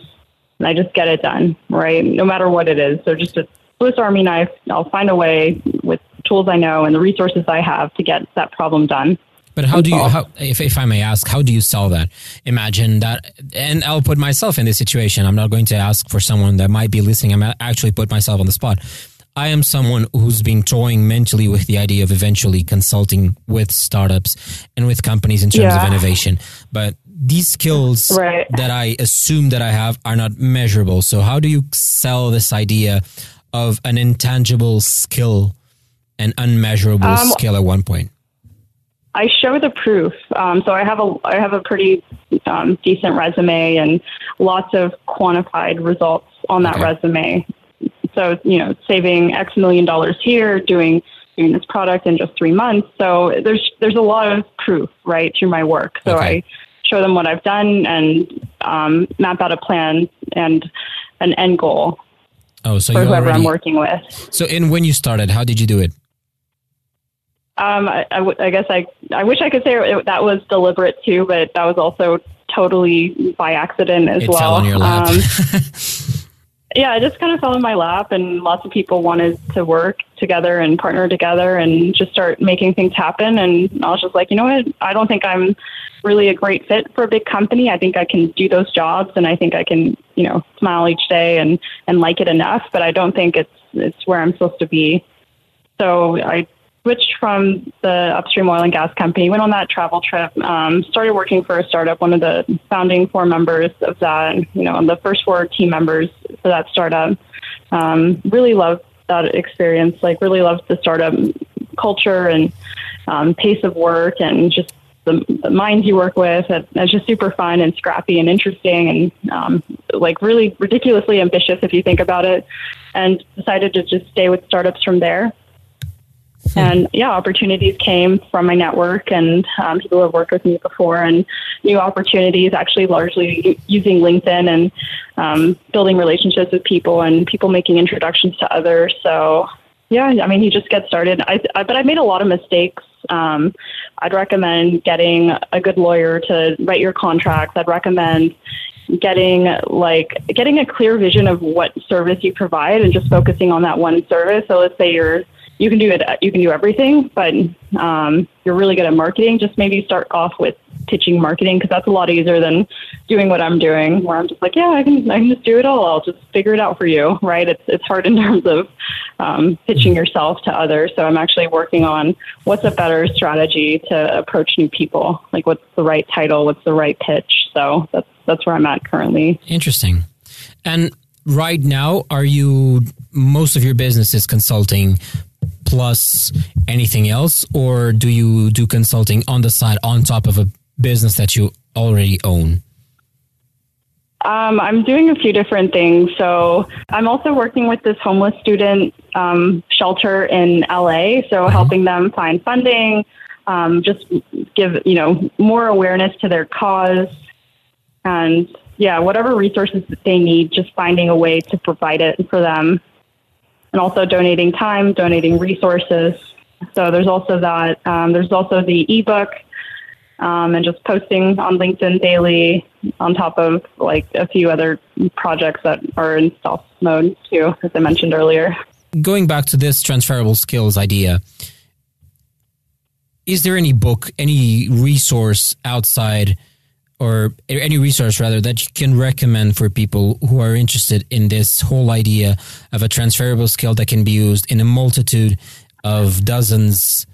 Speaker 1: and I just get it done, right? No matter what it is. So just a Swiss Army knife. I'll find a way with tools I know and the resources I have to get that problem done.
Speaker 2: But how do you, how, if, if I may ask, how do you solve that? Imagine that, and I'll put myself in this situation. I'm not going to ask for someone that might be listening. I'm actually put myself on the spot. I am someone who's been toying mentally with the idea of eventually consulting with startups and with companies in terms yeah. of innovation. But these skills
Speaker 1: right.
Speaker 2: that I assume that I have are not measurable. So how do you sell this idea of an intangible skill an unmeasurable um, skill at one point?
Speaker 1: I show the proof. Um, so I have a I have a pretty um, decent resume and lots of quantified results on that okay. resume. So you know, saving X million dollars here, doing doing this product in just three months. So there's there's a lot of proof right through my work. So okay. I show them what I've done and um, map out a plan and an end goal.
Speaker 2: Oh, so
Speaker 1: for whoever
Speaker 2: already,
Speaker 1: I'm working with.
Speaker 2: So, in when you started, how did you do it?
Speaker 1: Um, I, I, w- I guess I, I wish I could say it, that was deliberate too, but that was also totally by accident as
Speaker 2: it
Speaker 1: well.
Speaker 2: Fell on your lap. Um,
Speaker 1: yeah, I just kind of fell in my lap, and lots of people wanted to work together and partner together and just start making things happen. And I was just like, you know what? I don't think I'm really a great fit for a big company. I think I can do those jobs, and I think I can, you know, smile each day and and like it enough. But I don't think it's it's where I'm supposed to be. So I switched from the upstream oil and gas company, went on that travel trip, um, started working for a startup, one of the founding four members of that, you know, the first four team members for that startup. Um, really loved that experience, like really loved the startup culture and um, pace of work and just the, the minds you work with. It's just super fun and scrappy and interesting and um, like really ridiculously ambitious if you think about it. And decided to just stay with startups from there. Hmm. And yeah, opportunities came from my network and um, people who have worked with me before, and new opportunities actually largely using LinkedIn and um, building relationships with people and people making introductions to others. So yeah, I mean, you just get started. I, I but I made a lot of mistakes. Um, I'd recommend getting a good lawyer to write your contracts. I'd recommend getting like getting a clear vision of what service you provide and just focusing on that one service. So let's say you're you can do it. You can do everything, but um, you're really good at marketing. Just maybe start off with pitching marketing because that's a lot easier than doing what I'm doing, where I'm just like, yeah, I can, I can just do it all. I'll just figure it out for you, right? It's it's hard in terms of um, pitching mm-hmm. yourself to others. So I'm actually working on what's a better strategy to approach new people. Like, what's the right title? What's the right pitch? So that's that's where I'm at currently.
Speaker 2: Interesting. And right now, are you most of your business is consulting plus anything else, or do you do consulting on the side on top of a business that you already own?
Speaker 1: Um, I'm doing a few different things. So I'm also working with this homeless student um, shelter in LA. So mm-hmm. helping them find funding, um, just give you know more awareness to their cause, and yeah, whatever resources that they need, just finding a way to provide it for them and also donating time, donating resources. So there's also that. Um, there's also the ebook um, and just posting on LinkedIn daily on top of like a few other projects that are in stealth mode too, as I mentioned earlier.
Speaker 2: Going back to this transferable skills idea, is there any book, any resource outside – or any resource rather that you can recommend for people who are interested in this whole idea of a transferable skill that can be used in a multitude of dozens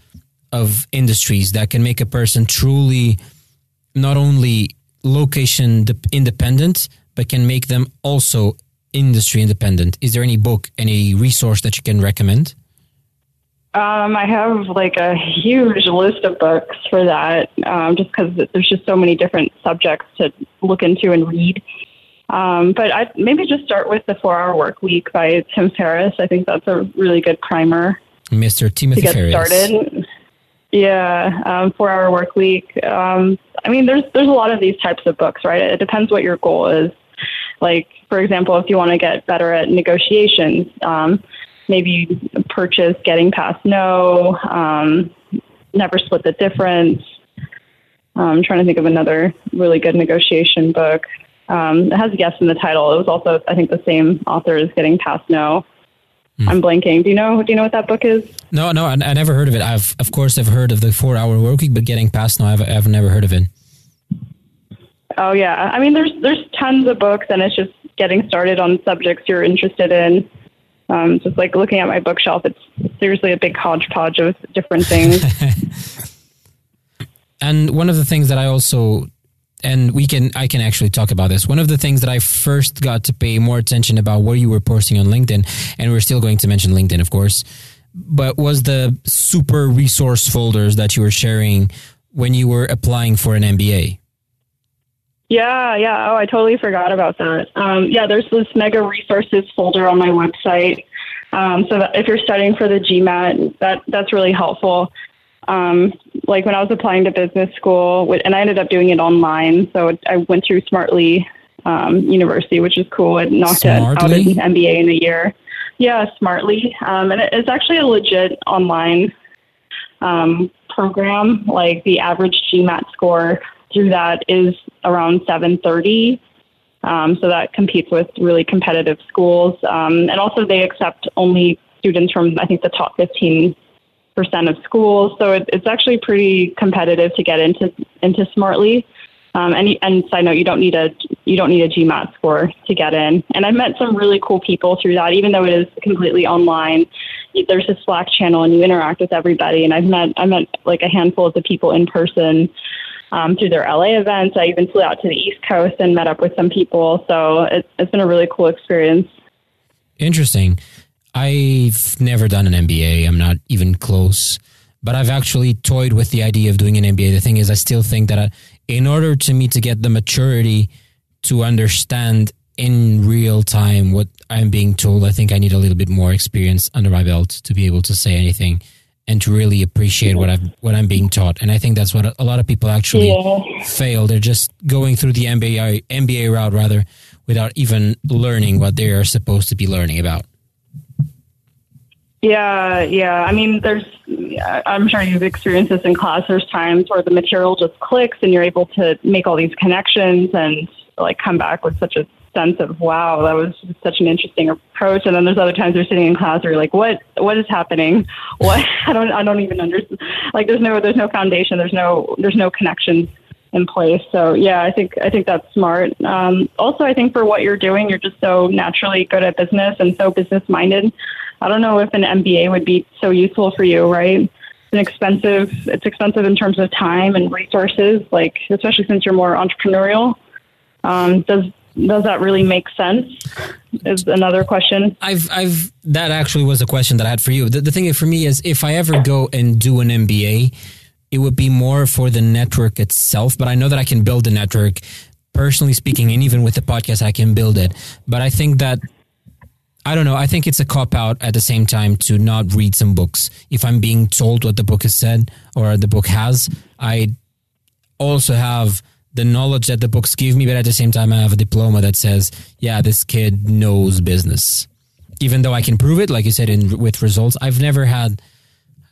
Speaker 2: of industries that can make a person truly not only location independent but can make them also industry independent. Is there any book any resource that you can recommend
Speaker 1: um, I have like a huge list of books for that, um, just because there's just so many different subjects to look into and read. Um, but I maybe just start with the Four Hour Work Week by Tim Ferriss. I think that's a really good primer.
Speaker 2: Mr. Timothy
Speaker 1: to get
Speaker 2: Ferriss.
Speaker 1: started. Yeah, um, Four Hour Work Week. Um, I mean, there's there's a lot of these types of books, right? It depends what your goal is. Like, for example, if you want to get better at negotiations, um, maybe purchase Getting Past No, um, Never Split the Difference. I'm trying to think of another really good negotiation book. Um, it has yes in the title. It was also, I think, the same author as Getting Past No. Mm. I'm blanking. Do you know? Do you know what that book is?
Speaker 2: No, no, I, I, never heard of it. I've, of course, I've heard of the Four Hour Work Week, but Getting Past No, I've, I've never heard of it.
Speaker 1: Oh yeah, I mean, there's there's tons of books, and it's just getting started on subjects you're interested in. Um, just like looking at my bookshelf, it's seriously a big hodgepodge of different things.
Speaker 2: and one of the things that I also and we can I can actually talk about this. One of the things that I first got to pay more attention about what you were posting on LinkedIn, and we're still going to mention LinkedIn, of course, but was the super resource folders that you were sharing when you were applying for an MBA.
Speaker 1: Yeah, yeah. Oh, I totally forgot about that. Um, yeah, there's this mega resources folder on my website. Um, so if you're studying for the GMAT, that that's really helpful. Um, like when I was applying to business school, and I ended up doing it online. So I went through Smartly um, University, which is cool. It knocked Smartly? out an MBA in a year. Yeah, Smartly, um, and it's actually a legit online um, program. Like the average GMAT score through that is around 730. Um, so that competes with really competitive schools. Um, and also, they accept only students from, I think, the top 15 percent of schools. So it, it's actually pretty competitive to get into into Smartly. Um, and, and side note, you don't need a you don't need a GMAT score to get in. And I've met some really cool people through that, even though it is completely online. There's a Slack channel, and you interact with everybody. And I've met I met like a handful of the people in person um, through their LA events. I even flew out to the East Coast and met up with some people. So it, it's been a really cool experience.
Speaker 2: Interesting. I've never done an MBA. I'm not even close. But I've actually toyed with the idea of doing an MBA. The thing is, I still think that I, in order to me to get the maturity to understand in real time what I'm being told, I think I need a little bit more experience under my belt to be able to say anything and to really appreciate what I've what I'm being taught. And I think that's what a lot of people actually yeah. fail. They're just going through the MBA MBA route rather without even learning what they are supposed to be learning about.
Speaker 1: Yeah, yeah. I mean, there's, I'm sure you've experienced this in class. There's times where the material just clicks and you're able to make all these connections and like come back with such a sense of, wow, that was such an interesting approach. And then there's other times you're sitting in class where you're like, what, what is happening? What, I don't, I don't even understand. Like there's no, there's no foundation. There's no, there's no connections in place. So yeah, I think I think that's smart. Um, also, I think for what you're doing, you're just so naturally good at business and so business minded. I don't know if an MBA would be so useful for you, right? It's an expensive. It's expensive in terms of time and resources. Like especially since you're more entrepreneurial. Um, does does that really make sense? Is another question.
Speaker 2: I've I've that actually was a question that I had for you. The, the thing for me is if I ever go and do an MBA it would be more for the network itself. But I know that I can build a network, personally speaking, and even with the podcast, I can build it. But I think that I don't know. I think it's a cop out at the same time to not read some books. If I'm being told what the book has said or the book has, I also have the knowledge that the books give me, but at the same time, I have a diploma that says, yeah, this kid knows business. Even though I can prove it, like you said, in with results, I've never had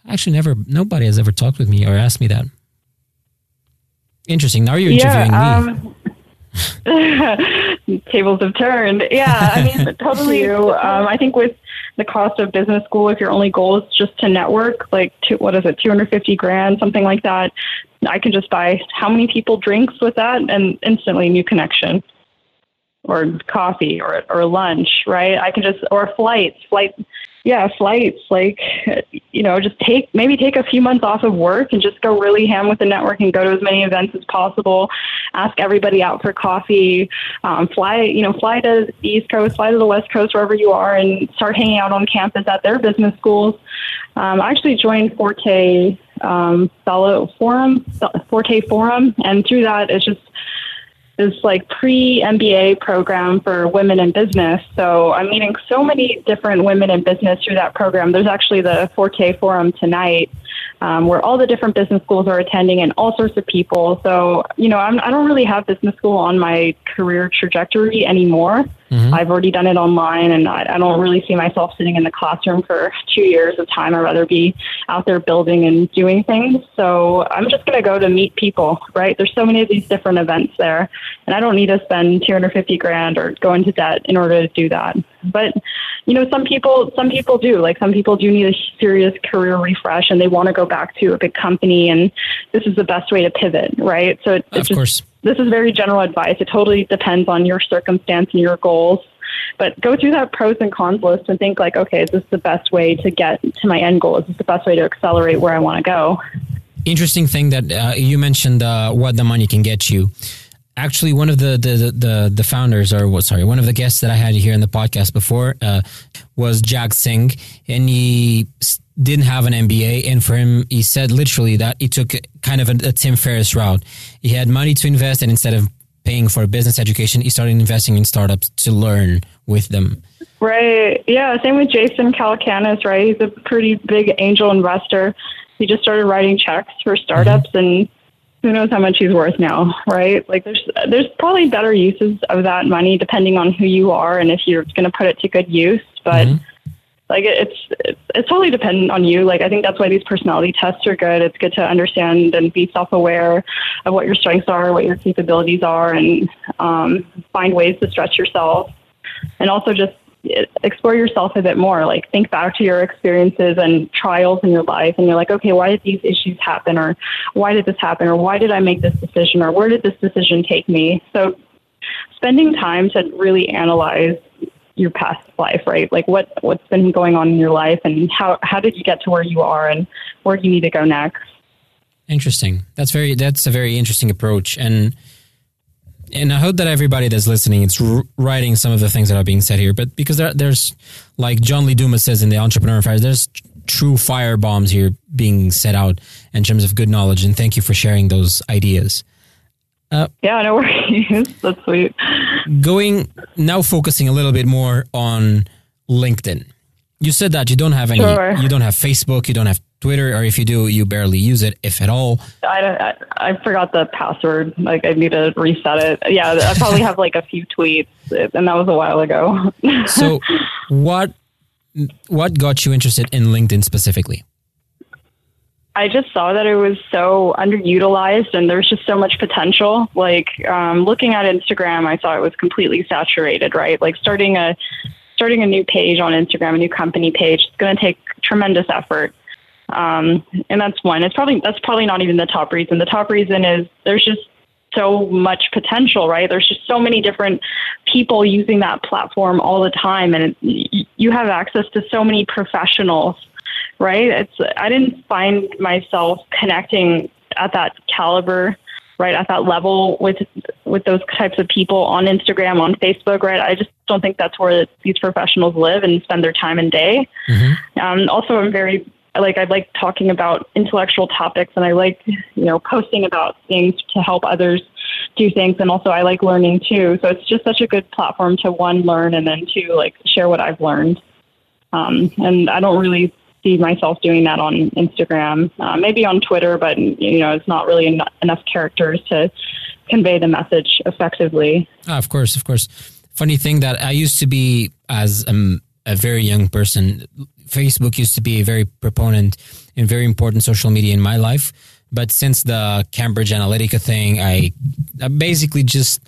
Speaker 2: Actually, never. Nobody has ever talked with me or asked me that. Interesting. Now you're interviewing um,
Speaker 1: me. tables have turned. Yeah, I mean, totally. Um, I think with the cost of business school, if your only goal is just to network, like two, what is it, two hundred fifty grand, something like that, I can just buy how many people drinks with that, and instantly new connection, or coffee, or or lunch, right? I can just or flights, flight yeah, flights, like, you know, just take, maybe take a few months off of work and just go really ham with the network and go to as many events as possible. Ask everybody out for coffee, um, fly, you know, fly to the East Coast, fly to the West Coast, wherever you are, and start hanging out on campus at their business schools. Um, I actually joined Forte um, Fellow Forum, Forte Forum, and through that, it's just, this like pre MBA program for women in business. So I'm meeting so many different women in business through that program. There's actually the Forte Forum tonight um, where all the different business schools are attending and all sorts of people. So, you know, I'm, I don't really have business school on my career trajectory anymore. Mm-hmm. I've already done it online and I, I don't really see myself sitting in the classroom for two years of time. I'd rather be out there building and doing things. So I'm just going to go to meet people, right? There's so many of these different events there and I don't need to spend 250 grand or go into debt in order to do that. But, you know, some people, some people do, like some people do need a serious career refresh and they want to go back to a big company and this is the best way to pivot, right? So it,
Speaker 2: of
Speaker 1: just,
Speaker 2: course.
Speaker 1: This is very general advice. It totally depends on your circumstance and your goals. But go through that pros and cons list and think like, okay, is this the best way to get to my end goal? Is this the best way to accelerate where I want to go?
Speaker 2: Interesting thing that uh, you mentioned uh, what the money can get you actually one of the the the, the founders or what sorry one of the guests that I had here in the podcast before uh, was Jag Singh and he didn't have an MBA and for him he said literally that he took kind of a, a Tim Ferriss route. He had money to invest and instead of paying for a business education he started investing in startups to learn with them.
Speaker 1: Right. Yeah same with Jason Calacanis right? He's a pretty big angel investor. He just started writing checks for startups mm-hmm. and who knows how much he's worth now, right? Like there's there's probably better uses of that money depending on who you are and if you're going to put it to good use. But mm-hmm. Like it's, it's it's totally dependent on you. Like I think that's why these personality tests are good. It's good to understand and be self aware of what your strengths are, what your capabilities are, and um, find ways to stretch yourself. And also just explore yourself a bit more. Like think back to your experiences and trials in your life, and you're like, okay, why did these issues happen, or why did this happen, or why did I make this decision, or where did this decision take me? So, spending time to really analyze your past life, right? Like what what's been going on in your life, and how how did you get to where you are, and where do you need to go next?
Speaker 2: Interesting. That's very that's a very interesting approach, and and I hope that everybody that's listening is writing some of the things that are being said here. But because there, there's, like John Lee Dumas says in the Entrepreneur Fire, there's true fire bombs here being set out in terms of good knowledge. And thank you for sharing those ideas.
Speaker 1: Uh, yeah, no worries. That's sweet.
Speaker 2: Going now, focusing a little bit more on LinkedIn. You said that you don't have any. Sure. You don't have Facebook. You don't have Twitter, or if you do, you barely use it, if at all.
Speaker 1: I, I, I forgot the password. Like I need to reset it. Yeah, I probably have like a few tweets, and that was a while ago.
Speaker 2: so, what what got you interested in LinkedIn specifically?
Speaker 1: I just saw that it was so underutilized and there's just so much potential. Like um, looking at Instagram, I saw it was completely saturated, right? Like starting a starting a new page on Instagram, a new company page, it's going to take tremendous effort. Um, and that's one. It's probably that's probably not even the top reason. The top reason is there's just so much potential, right? There's just so many different people using that platform all the time, and it, you have access to so many professionals, right? It's I didn't find myself connecting at that caliber, right, at that level with with those types of people on Instagram, on Facebook, right? I just don't think that's where these professionals live and spend their time and day. Mm-hmm. Um, also, I'm very like I like talking about intellectual topics and I like, you know, posting about things to help others do things and also I like learning too. So it's just such a good platform to one learn and then two like share what I've learned. Um, and I don't really see myself doing that on Instagram, uh, maybe on Twitter, but you know, it's not really en- enough characters to convey the message effectively.
Speaker 2: Ah, of course, of course. Funny thing that I used to be as um, a very young person Facebook used to be a very proponent and very important social media in my life. But since the Cambridge Analytica thing, I, I basically just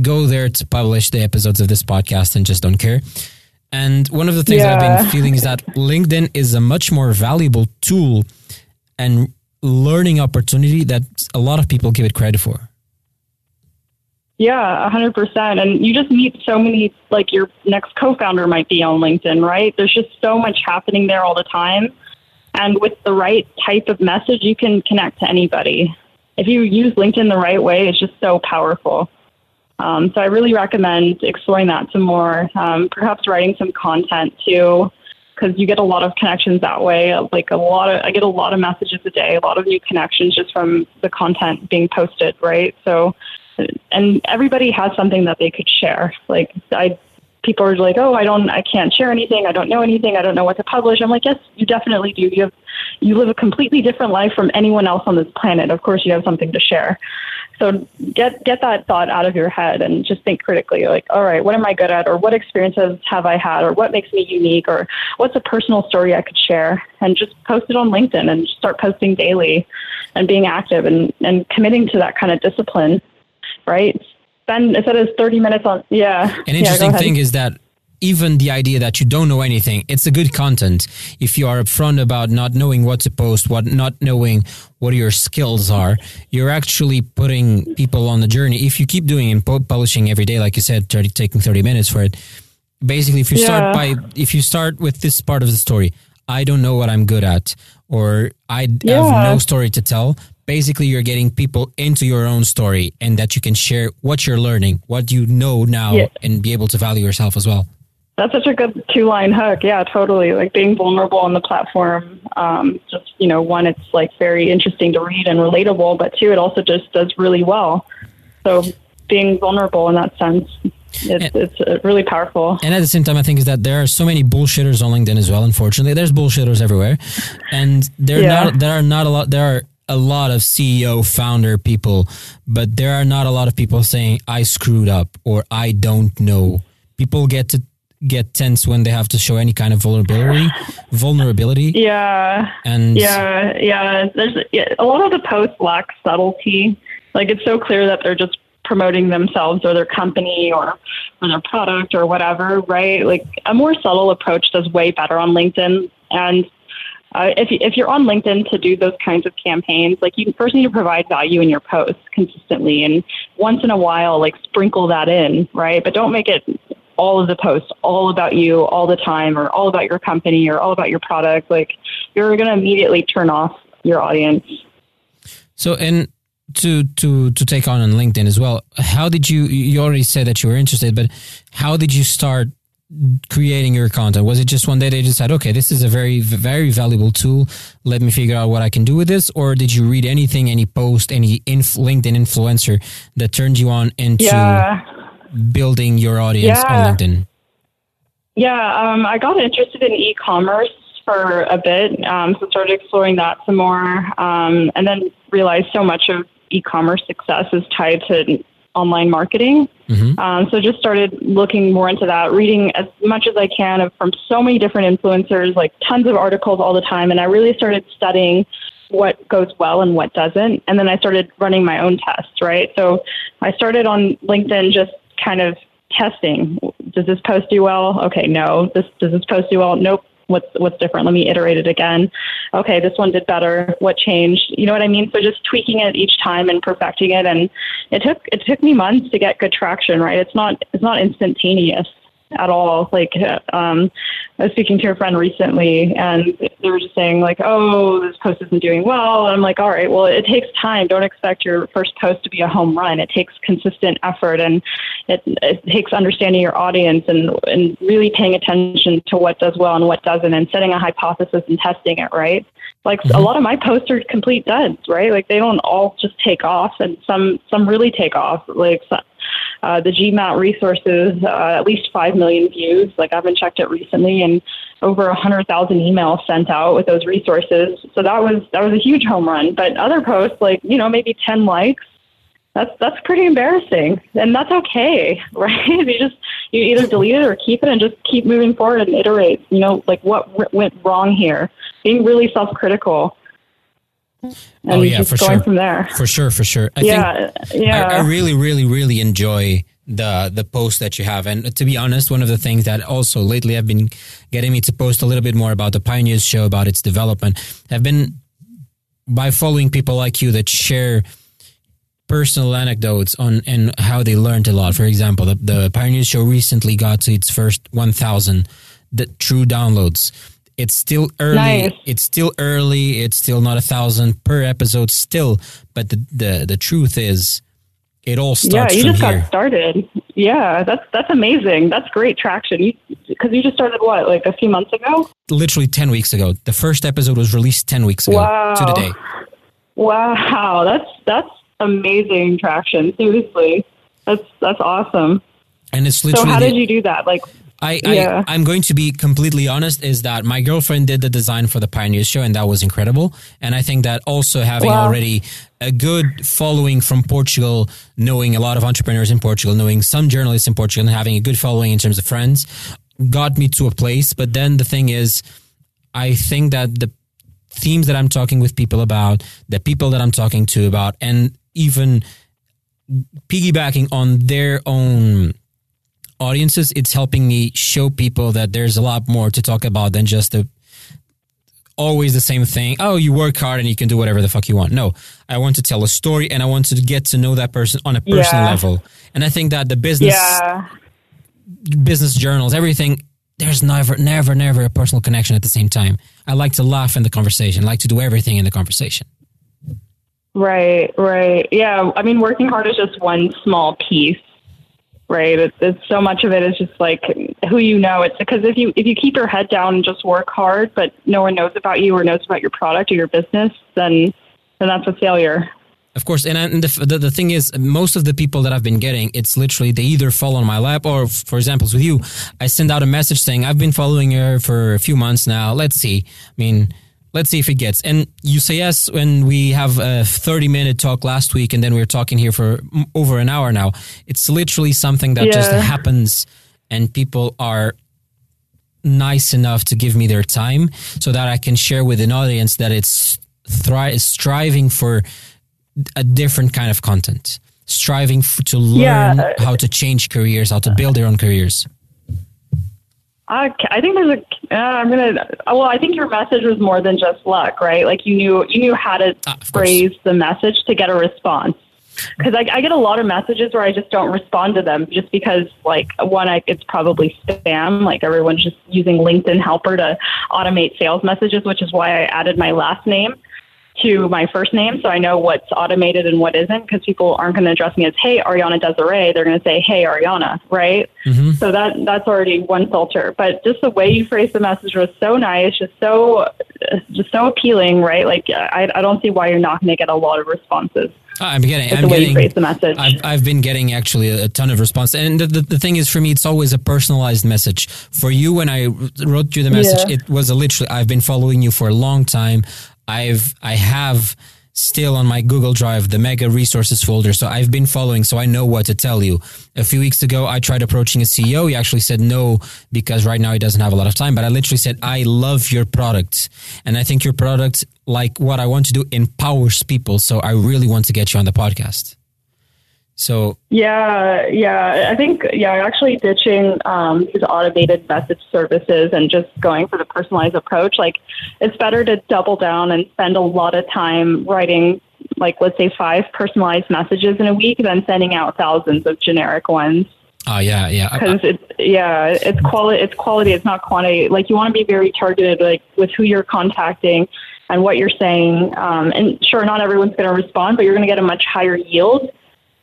Speaker 2: go there to publish the episodes of this podcast and just don't care. And one of the things yeah. I've been feeling is that LinkedIn is a much more valuable tool and learning opportunity that a lot of people give it credit for.
Speaker 1: Yeah, a hundred percent. And you just meet so many, like your next co-founder might be on LinkedIn, right? There's just so much happening there all the time. And with the right type of message, you can connect to anybody. If you use LinkedIn the right way, it's just so powerful. Um, so I really recommend exploring that some more. Um, perhaps writing some content too, because you get a lot of connections that way. Like a lot of, I get a lot of messages a day, a lot of new connections just from the content being posted, right? So and everybody has something that they could share. Like I, people are like, oh, I don't, I can't share anything. I don't know anything. I don't know what to publish. I'm like, yes, you definitely do. You have, you live a completely different life from anyone else on this planet. Of course, you have something to share. So get get that thought out of your head and just think critically. Like, all right, what am I good at, or what experiences have I had, or what makes me unique, or what's a personal story I could share, and just post it on LinkedIn and start posting daily, and being active and and committing to that kind of discipline right? Spend instead of 30 minutes on, yeah.
Speaker 2: An interesting yeah, thing is that even the idea that you don't know anything, it's a good content. If you are upfront about not knowing what to post, what not knowing what your skills are, you're actually putting people on the journey. If you keep doing and publishing every day, like you said, 30, taking 30 minutes for it, basically if you yeah. start by, if you start with this part of the story, I don't know what I'm good at, or I yeah. have no story to tell, basically you're getting people into your own story and that you can share what you're learning, what you know now, yeah. and be able to value yourself as well.
Speaker 1: That's such a good two line hook. Yeah, totally. Like being vulnerable on the platform. Um, just, you know, one, it's like very interesting to read and relatable, but two, it also just does really well. So being vulnerable in that sense. It's, it's uh, really powerful.
Speaker 2: And at the same time, I think is that there are so many bullshitters on LinkedIn as well. Unfortunately, there's bullshitters everywhere, and there yeah. not there are not a lot. There are a lot of CEO founder people, but there are not a lot of people saying I screwed up or I don't know. People get to get tense when they have to show any kind of vulnerability. Vulnerability.
Speaker 1: Yeah.
Speaker 2: And
Speaker 1: yeah, yeah. There's yeah, a lot of the posts lack subtlety. Like it's so clear that they're just promoting themselves or their company or, or their product or whatever, right? Like a more subtle approach does way better on LinkedIn. And uh, if, if you're on LinkedIn to do those kinds of campaigns, like you first need to provide value in your posts consistently and once in a while, like sprinkle that in, right? But don't make it all of the posts all about you all the time or all about your company or all about your product. Like you're going to immediately turn off your audience.
Speaker 2: So, and to to to take on on LinkedIn as well. How did you? You already said that you were interested, but how did you start creating your content? Was it just one day they decided, okay, this is a very very valuable tool. Let me figure out what I can do with this, or did you read anything, any post, any inf- LinkedIn influencer that turned you on into yeah. building your audience yeah. on LinkedIn?
Speaker 1: Yeah, um, I got interested in e-commerce for a bit, um, so started exploring that some more, um, and then realized so much of e-commerce success is tied to online marketing. Mm-hmm. Um, so just started looking more into that, reading as much as I can of, from so many different influencers, like tons of articles all the time. And I really started studying what goes well and what doesn't. And then I started running my own tests, right? So I started on LinkedIn just kind of testing. Does this post do well? Okay, no. This does this post do well? Nope what's what's different? Let me iterate it again. Okay this one did better. What changed? You know what i mean? So just tweaking it each time and perfecting it. And it took it took me months to get good traction right? It's not it's not instantaneous at all. Like, um, I was speaking to a friend recently, and they were just saying like, "Oh, this post isn't doing well." And I'm like, "All right, well, it takes time. Don't expect your first post to be a home run. It takes consistent effort, and it, it takes understanding your audience and and really paying attention to what does well and what doesn't, and setting a hypothesis and testing it. Right? Like mm-hmm. a lot of my posts are complete duds, right? Like they don't all just take off, and some some really take off. Like uh, the GMAT resources, uh, at least 5 million views. Like I haven't checked it recently and over a 100,000 emails sent out with those resources. So that was, that was a huge home run. But other posts, like, you know, maybe 10 likes, that's, that's pretty embarrassing. And that's okay, right? you just, you either delete it or keep it and just keep moving forward and iterate, you know, like what went wrong here. Being really self-critical oh, and oh yeah, for sure. From there,
Speaker 2: for sure, for sure. I yeah, think yeah. I, I really, really, really enjoy the the post that you have. And to be honest, one of the things that also lately have been getting me to post a little bit more about the Pioneers show, about its development, have been by following people like you that share personal anecdotes on and how they learned a lot. For example, the, the Pioneers show recently got to its first 1,000 the true downloads it's still early. Nice. It's still early. It's still not a thousand per episode still. But the, the, the truth is, it all starts.
Speaker 1: Yeah, you just
Speaker 2: here.
Speaker 1: got started. Yeah, that's that's amazing. That's great traction. Because you, you, just started what, like a few months ago?
Speaker 2: Literally ten weeks ago. The first episode was released ten weeks ago wow. to the day.
Speaker 1: Wow, that's that's amazing traction. Seriously, that's that's awesome.
Speaker 2: And it's literally.
Speaker 1: So how did you do that? Like,
Speaker 2: I, yeah. I am going to be completely honest is that my girlfriend did the design for the Pioneers show and that was incredible and I think that also having wow. already a good following from Portugal knowing a lot of entrepreneurs in Portugal knowing some journalists in Portugal and having a good following in terms of friends got me to a place but then the thing is I think that the themes that I'm talking with people about the people that I'm talking to about and even piggybacking on their own audiences, it's helping me show people that there's a lot more to talk about than just the always the same thing. Oh, you work hard and you can do whatever the fuck you want. No, I want to tell a story and I want to get to know that person on a personal yeah. level. And I think that the business, yeah. business journals, everything, there's never, never, never a personal connection at the same time. I like to laugh in the conversation, I like to do everything in the conversation.
Speaker 1: Right, right. Yeah. I mean, working hard is just one small piece right? It's, it's so much of it is just like who you know. It's because if you if you keep your head down and just work hard, but no one knows about you or knows about your product or your business, then then that's a failure.
Speaker 2: Of course, and, and the, the, the thing is, most of the people that I've been getting, it's literally they either fall on my lap, or for examples with you, I send out a message saying I've been following her for a few months now. Let's see. I mean, let's see if it gets. And you say yes when we have a 30 minute talk last week and then we are talking here for over an hour now. It's literally something that yeah. just happens and people are nice enough to give me their time so that I can share with an audience that it's thri- striving for a different kind of content, striving f- to learn
Speaker 1: Yeah.
Speaker 2: how to change careers, how to build their own careers.
Speaker 1: I, I think there's a. Uh, I'm gonna. Well, I think your message was more than just luck, right? Like you knew you knew how to
Speaker 2: Ah, of course.
Speaker 1: phrase the message to get a response. Because I, I get a lot of messages where I just don't respond to them just because, like, one, I, it's probably spam. Like everyone's just using LinkedIn Helper to automate sales messages, which is why I added my last name to my first name so I know what's automated and what isn't because people aren't going to address me as hey Ariana Desiree they're going to say hey Ariana right
Speaker 2: Mhm.
Speaker 1: so that that's already one filter but just the way you phrased the message was so nice just so just so appealing right like I, I don't see why you're not going to get a lot of responses
Speaker 2: I'm getting, I'm
Speaker 1: the way you
Speaker 2: getting,
Speaker 1: phrase the message
Speaker 2: I've, I've been getting actually a ton of response. And the, the, the thing is, for me, it's always a personalized message. For you, when I wrote you the message,
Speaker 1: Yeah.
Speaker 2: it was a literally, I've been following you for a long time. I've, I have still on my Google Drive the mega resources folder. So I've been following, so I know what to tell you. A few weeks ago, I tried approaching a CEO. He actually said no because right now he doesn't have a lot of time. But I literally said, I love your product. And I think your product, like what I want to do, empowers people. So I really want to get you on the podcast. So
Speaker 1: Yeah, yeah. I think yeah, actually ditching um, these automated message services and just going for the personalized approach. Like, it's better to double down and spend a lot of time writing, like let's say five personalized messages in a week, than sending out thousands of generic ones.
Speaker 2: Oh yeah, yeah.
Speaker 1: Because it's yeah, it's quality. It's quality. It's not quantity. Like you want to be very targeted, like with who you're contacting and what you're saying. Um, and sure, not everyone's going to respond, but you're going to get a much higher yield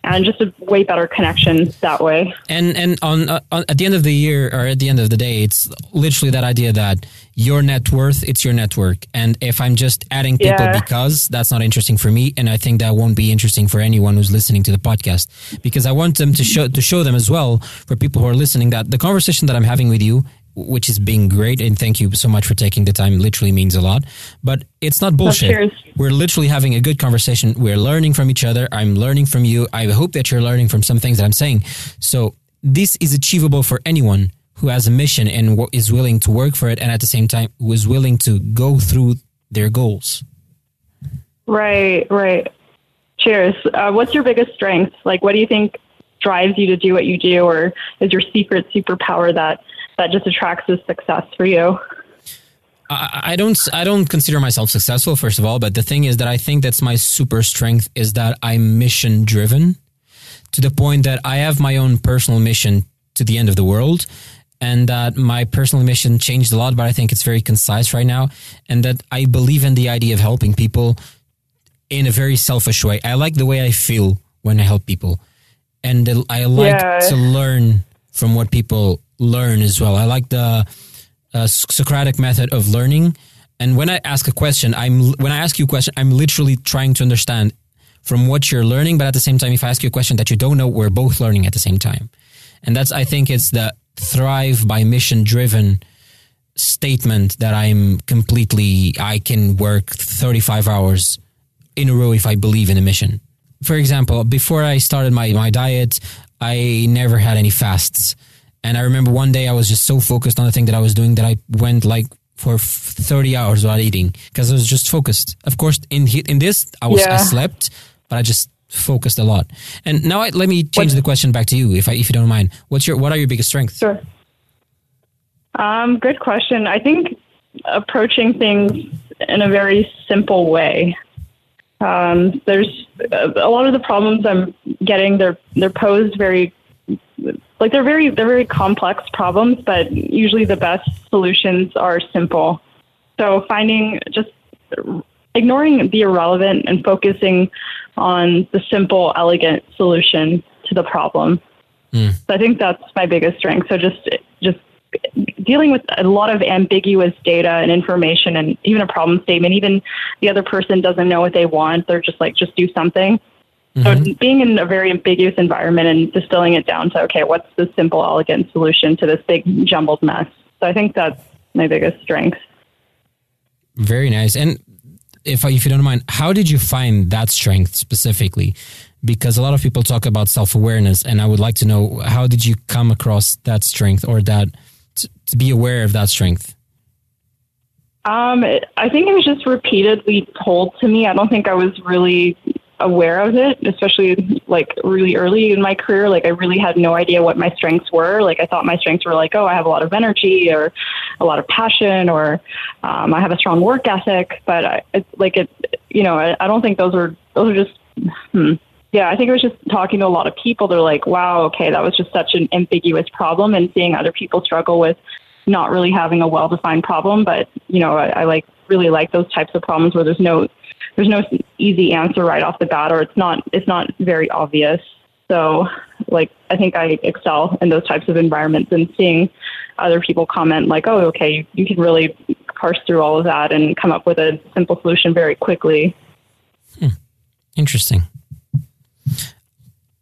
Speaker 1: and just a way better connection that way.
Speaker 2: and and on, uh, on at the end of the year or at the end of the day, it's literally that idea that your net worth it's your network, and if I'm just adding people
Speaker 1: Yeah.
Speaker 2: because that's not interesting for me, and I think that won't be interesting for anyone who's listening to the podcast because I want them to show to show them as well for people who are listening that the conversation that I'm having with you. Which is being great, and thank you so much for taking the time. Literally means a lot, but it's not bullshit. We're literally having a good conversation. We're learning from each other. I'm learning from you. I hope that you're learning from some things that I'm saying. So this is achievable for anyone who has a mission and is willing to work for it, and at the same time who is willing to go through their goals.
Speaker 1: Right, right. Cheers. Uh, what's your biggest strength? Like, what do you think drives you to do what you do, or is your secret superpower that that just attracts this success for you?
Speaker 2: I, I don't I don't consider myself successful first of all, but the thing is that I think that's my super strength is that I'm mission driven to the point that I have my own personal mission to the end of the world and that my personal mission changed a lot but I think it's very concise right now and that I believe in the idea of helping people in a very selfish way. I like the way I feel when I help people and I like
Speaker 1: Yeah.
Speaker 2: to learn from what people learn as well. I like the uh, Socratic method of learning. And when I ask a question, I'm when I ask you a question, I'm literally trying to understand from what you're learning. But at the same time, if I ask you a question that you don't know, we're both learning at the same time. And that's I think it's the thrive by mission driven statement that I'm completely I can work 35 hours in a row if I believe in a mission. For example, before I started my, my diet, I never had any fasts. And I remember one day I was just so focused on the thing that I was doing that I went like for 30 hours without eating because I was just focused. Of course, in in this, I was I slept, but I just focused a lot. And now I, let me change the question back to you, if I, if you don't mind. What's your what are your biggest strengths?
Speaker 1: Sure. Um, good question. I think approaching things in a very simple way. Um, there's a, lot of the problems I'm getting. They're they're posed very like they're very they're very complex problems, but usually the best solutions are simple. So finding just ignoring the irrelevant and focusing on the simple, elegant solution to the problem. So I think that's my biggest strength. So just just dealing with a lot of ambiguous data and information and even a problem statement, even the other person doesn't know what they want. They're just like, just do something. So mm-hmm. being in a very ambiguous environment and distilling it down to, okay, what's the simple, elegant solution to this big jumbled mess? So I think that's my biggest strength.
Speaker 2: Very nice. And if if you don't mind, how did you find that strength specifically? Because a lot of people talk about self awareness, and I would like to know how did you come across that strength or that to be aware of that strength?
Speaker 1: Um, I think it was just repeatedly told to me. I don't think I was really aware of it, especially like really early in my career. Like I really had no idea what my strengths were. Like I thought my strengths were like, oh, I have a lot of energy or a lot of passion or um, I have a strong work ethic. But I, like it, you know, I, I don't think those are those are just. Hmm. Yeah, I think it was just talking to a lot of people. They're like, wow, okay, that was just such an ambiguous problem, and seeing other people struggle with not really having a well-defined problem. But you know, I, I like really like those types of problems where there's no there's no easy answer right off the bat, or it's not it's not very obvious. So, like, I think I excel in those types of environments, and seeing other people comment like, "Oh, okay, you, can really parse through all of that and come up with a simple solution very quickly."
Speaker 2: Hmm. Interesting.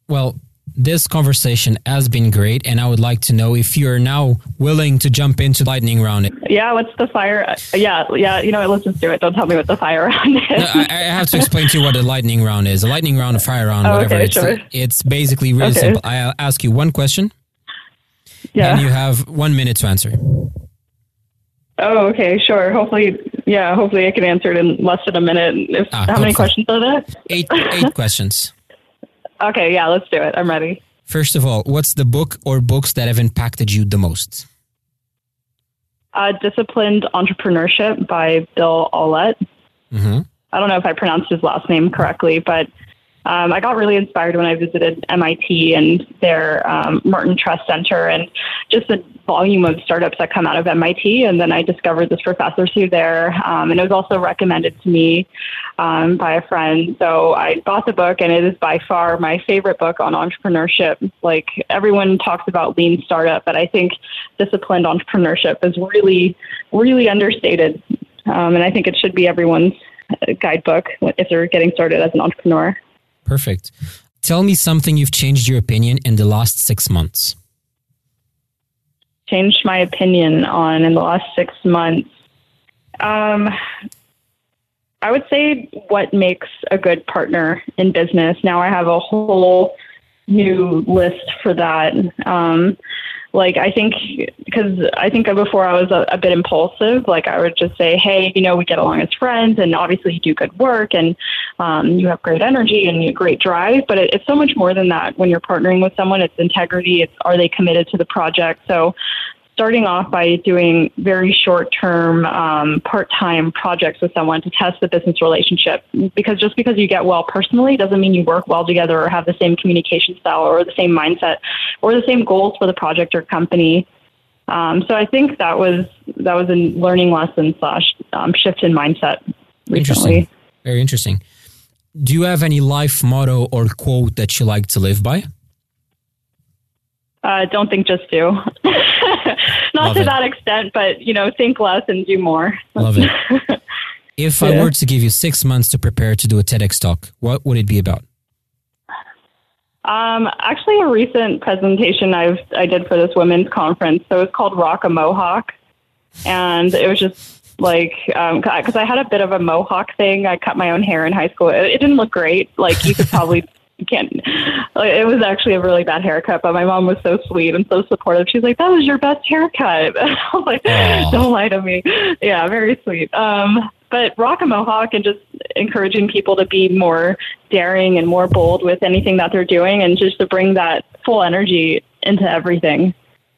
Speaker 2: Well, this conversation has been great, and I would like to know if you're now willing to jump into lightning round.
Speaker 1: Yeah, what's the fire? Yeah, yeah. You know, let's just do it. Don't tell me what the fire round is. No,
Speaker 2: I, I, have to explain to you what a lightning round is. A lightning round, a fire round, oh, whatever. Okay, it's, sure. it's basically really okay. simple. I'll ask you one question. Yeah. And you have one minute to answer.
Speaker 1: Oh, okay, sure. Hopefully, yeah. Hopefully, I can answer it in less than a minute. If, ah, how many questions are there?
Speaker 2: Eight. Eight questions.
Speaker 1: Okay, yeah, let's do it. I'm ready.
Speaker 2: First of all, what's the book or books that have impacted you the most?
Speaker 1: Uh, Disciplined Entrepreneurship by Bill Aulet. Mm-hmm. I don't know if I pronounced his last name correctly, but um, I got really inspired when I visited MIT and their um, Martin Trust Center and just the volume of startups that come out of MIT. And then I discovered this professor through there. Um, and it was also recommended to me um, by a friend. So I bought the book, and it is by far my favorite book on entrepreneurship. Like everyone talks about lean startup, but I think disciplined entrepreneurship is really, really understated. Um, and I think it should be everyone's guidebook if they're getting started as an entrepreneur.
Speaker 2: Perfect. Tell me something you've changed your opinion in the last six months.
Speaker 1: Changed my opinion on in the last six months. Um, I would say what makes a good partner in business. Now I have a whole new list for that. Um, like I think because I think before I was a, a, bit impulsive. Like I would just say, hey, you know, we get along as friends, and obviously you do good work, and um, you have great energy and great drive. But it, it's so much more than that. When you're partnering with someone, it's integrity. It's are they committed to the project? So starting off by doing very short term, um, part time projects with someone to test the business relationship. Because just because you get well personally doesn't mean you work well together or have the same communication style or the same mindset or the same goals for the project or company. Um, so I think that was that was a learning lesson slash um, shift in mindset. Recently.
Speaker 2: Interesting. Very interesting. Do you have any life motto or quote that you like to live by?
Speaker 1: Uh, don't think, just do. Not to it. that extent, but you know, think less and do more.
Speaker 2: Love it. if yeah. I were to give you six months to prepare to do a TEDx talk, what would it be about?
Speaker 1: Um, actually, a recent presentation I've I did for this women's conference. So it's called Rock a Mohawk, and it was just like because um, I had a bit of a mohawk thing. I cut my own hair in high school. It, it didn't look great. Like you could probably can't. It was actually a really bad haircut, but my mom was so sweet and so supportive. She's like, "That was your best haircut." I was like, Aww. "Don't lie to me." Yeah, very sweet. Um, but rock a mohawk and just encouraging people to be more daring and more bold with anything that they're doing, and just to bring that full energy into everything.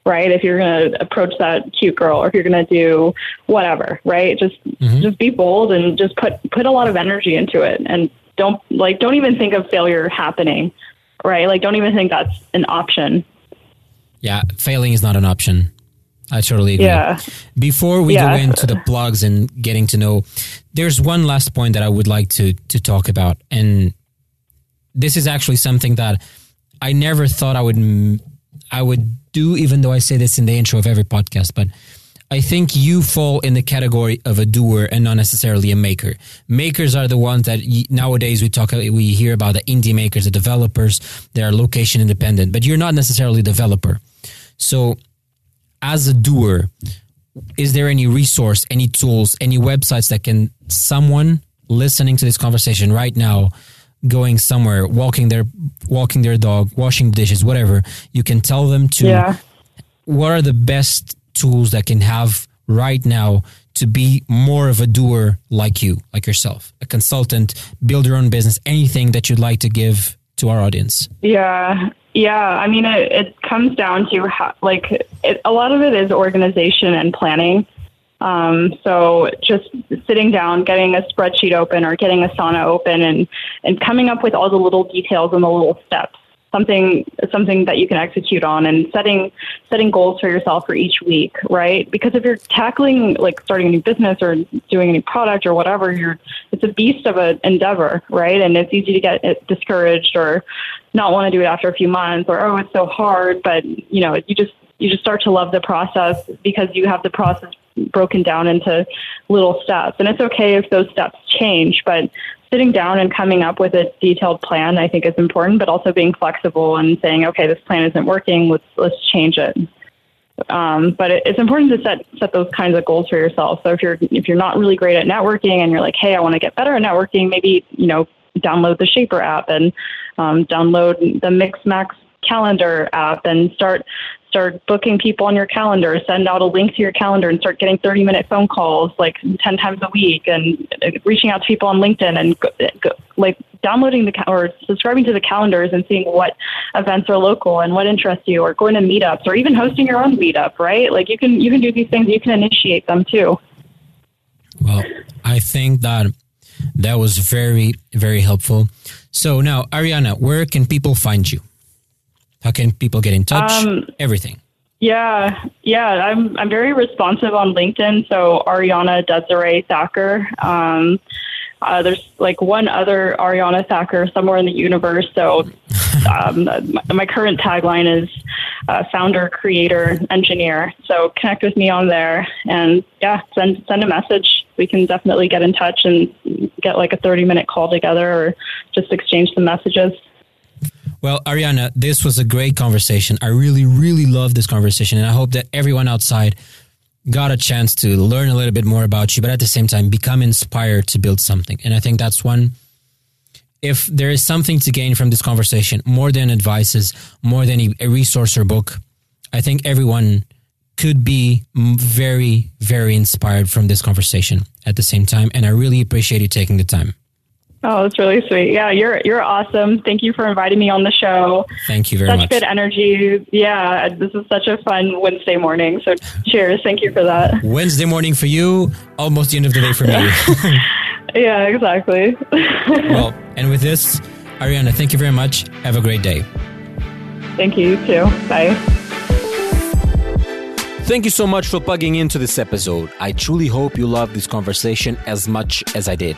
Speaker 1: Right? If you're going to approach that cute girl, or if you're going to do whatever, right? Just mm-hmm. just be bold and just put put a lot of energy into it, and don't like don't even think of failure happening right? Like don't even think that's an option.
Speaker 2: Yeah failing is not an option. I totally agree. Yeah. before we yeah. go into the blogs and getting to know there's one last point that i would like to to talk about. And this is actually something that i never thought i would i would do even though i say this in the intro of every podcast but I think you fall in the category of a doer and not necessarily a maker. Makers are the ones that nowadays we talk, we hear about the indie makers, the developers, they are location independent, but you're not necessarily a developer. So, as a doer, is there any resource, any tools, any websites that can someone listening to this conversation right now, going somewhere, walking their walking their dog, washing dishes, whatever, you can tell them to. Yeah. What are the best tools that can have right now to be more of a doer like you, like yourself, a consultant, build your own business, anything that you'd like to give to our audience?
Speaker 1: Yeah, yeah. I mean, it, it comes down to how, like, it, a lot of it is organization and planning. Um, so just sitting down, getting a spreadsheet open or getting Asana open and, and coming up with all the little details and the little steps something something that you can execute on and setting setting goals for yourself for each week right? Because if you're tackling like starting a new business or doing a new product or whatever you're it's a beast of an endeavor right? And it's easy to get eh, discouraged or not want to do it after a few months or oh it's so hard but you know you just you just start to love the process because you have the process broken down into little steps. And it's okay if those steps change but sitting down and coming up with a detailed plan, I think is important, but also being flexible and saying, okay, this plan isn't working. Let's let's change it. Um, but it, it's important to set set those kinds of goals for yourself. So if you're if you're not really great at networking and you're like, hey, I want to get better at networking, maybe you know download the Shapr app and um, download the Mixmax calendar app and start start booking people on your calendar, send out a link to your calendar and start getting 30 minute phone calls like 10 times a week and reaching out to people on LinkedIn and go, go, like downloading the or subscribing to the calendars and seeing what events are local and what interests you or going to meetups or even hosting your own meetup, right? Like you can you can do these things, you can initiate them too.
Speaker 2: Well, I think that that was very very helpful. So now, Ariana, where can people find you? How can people get in touch? Um, Everything.
Speaker 1: Yeah, yeah, I'm I'm very responsive on LinkedIn. So Ariana Desiree Thacker. Um, uh, there's like one other Ariana Thacker somewhere in the universe. So um, my, current tagline is uh, founder, creator, engineer. So connect with me on there, and yeah, send send a message. We can definitely get in touch and get like a 30 minute call together, or just exchange some messages.
Speaker 2: Well, Ariana, this was a great conversation. I really, really love this conversation. And I hope that everyone outside got a chance to learn a little bit more about you, but at the same time, become inspired to build something. And I think that's one. If there is something to gain from this conversation, more than advices, more than a resource or book, I think everyone could be very, very inspired from this conversation at the same time. And I really appreciate you taking the time.
Speaker 1: Oh, it's really sweet. Yeah, you're you're awesome. Thank you for inviting me on the show.
Speaker 2: Thank you very
Speaker 1: such
Speaker 2: much.
Speaker 1: Such good energy. Yeah, this is such a fun Wednesday morning. So cheers. Thank you for that.
Speaker 2: Wednesday morning for you, almost the end of the day for me.
Speaker 1: yeah, exactly.
Speaker 2: well, and with this, Ariana, thank you very much. Have a great day.
Speaker 1: Thank you too. Bye.
Speaker 2: Thank you so much for plugging into this episode. I truly hope you loved this conversation as much as I did.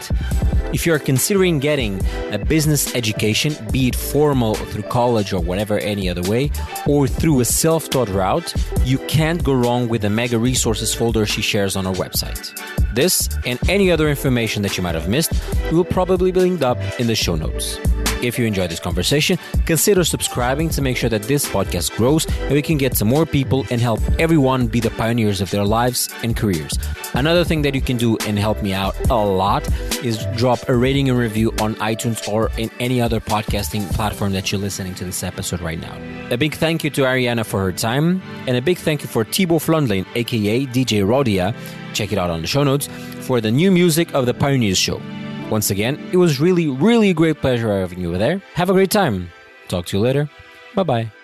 Speaker 2: If you're considering getting a business education, be it formal through college or whatever any other way, or through a self taught route, you can't go wrong with the mega resources folder she shares on her website. This and any other information that you might have missed will probably be linked up in the show notes. If you enjoyed this conversation, consider subscribing to make sure that this podcast grows and we can get to more people and help everyone be the pioneers of their lives and careers. Another thing that you can do and help me out a lot is drop a rating and review on iTunes or in any other podcasting platform that you're listening to this episode right now. A big thank you to Ariana for her time, and a big thank you for Thibaut Flondlin, aka DJ Rodia. Check it out on the show notes for the new music of the Pioneers Show. Once again, it was really, really a great pleasure having you there. Have a great time. Talk to you later. Bye bye.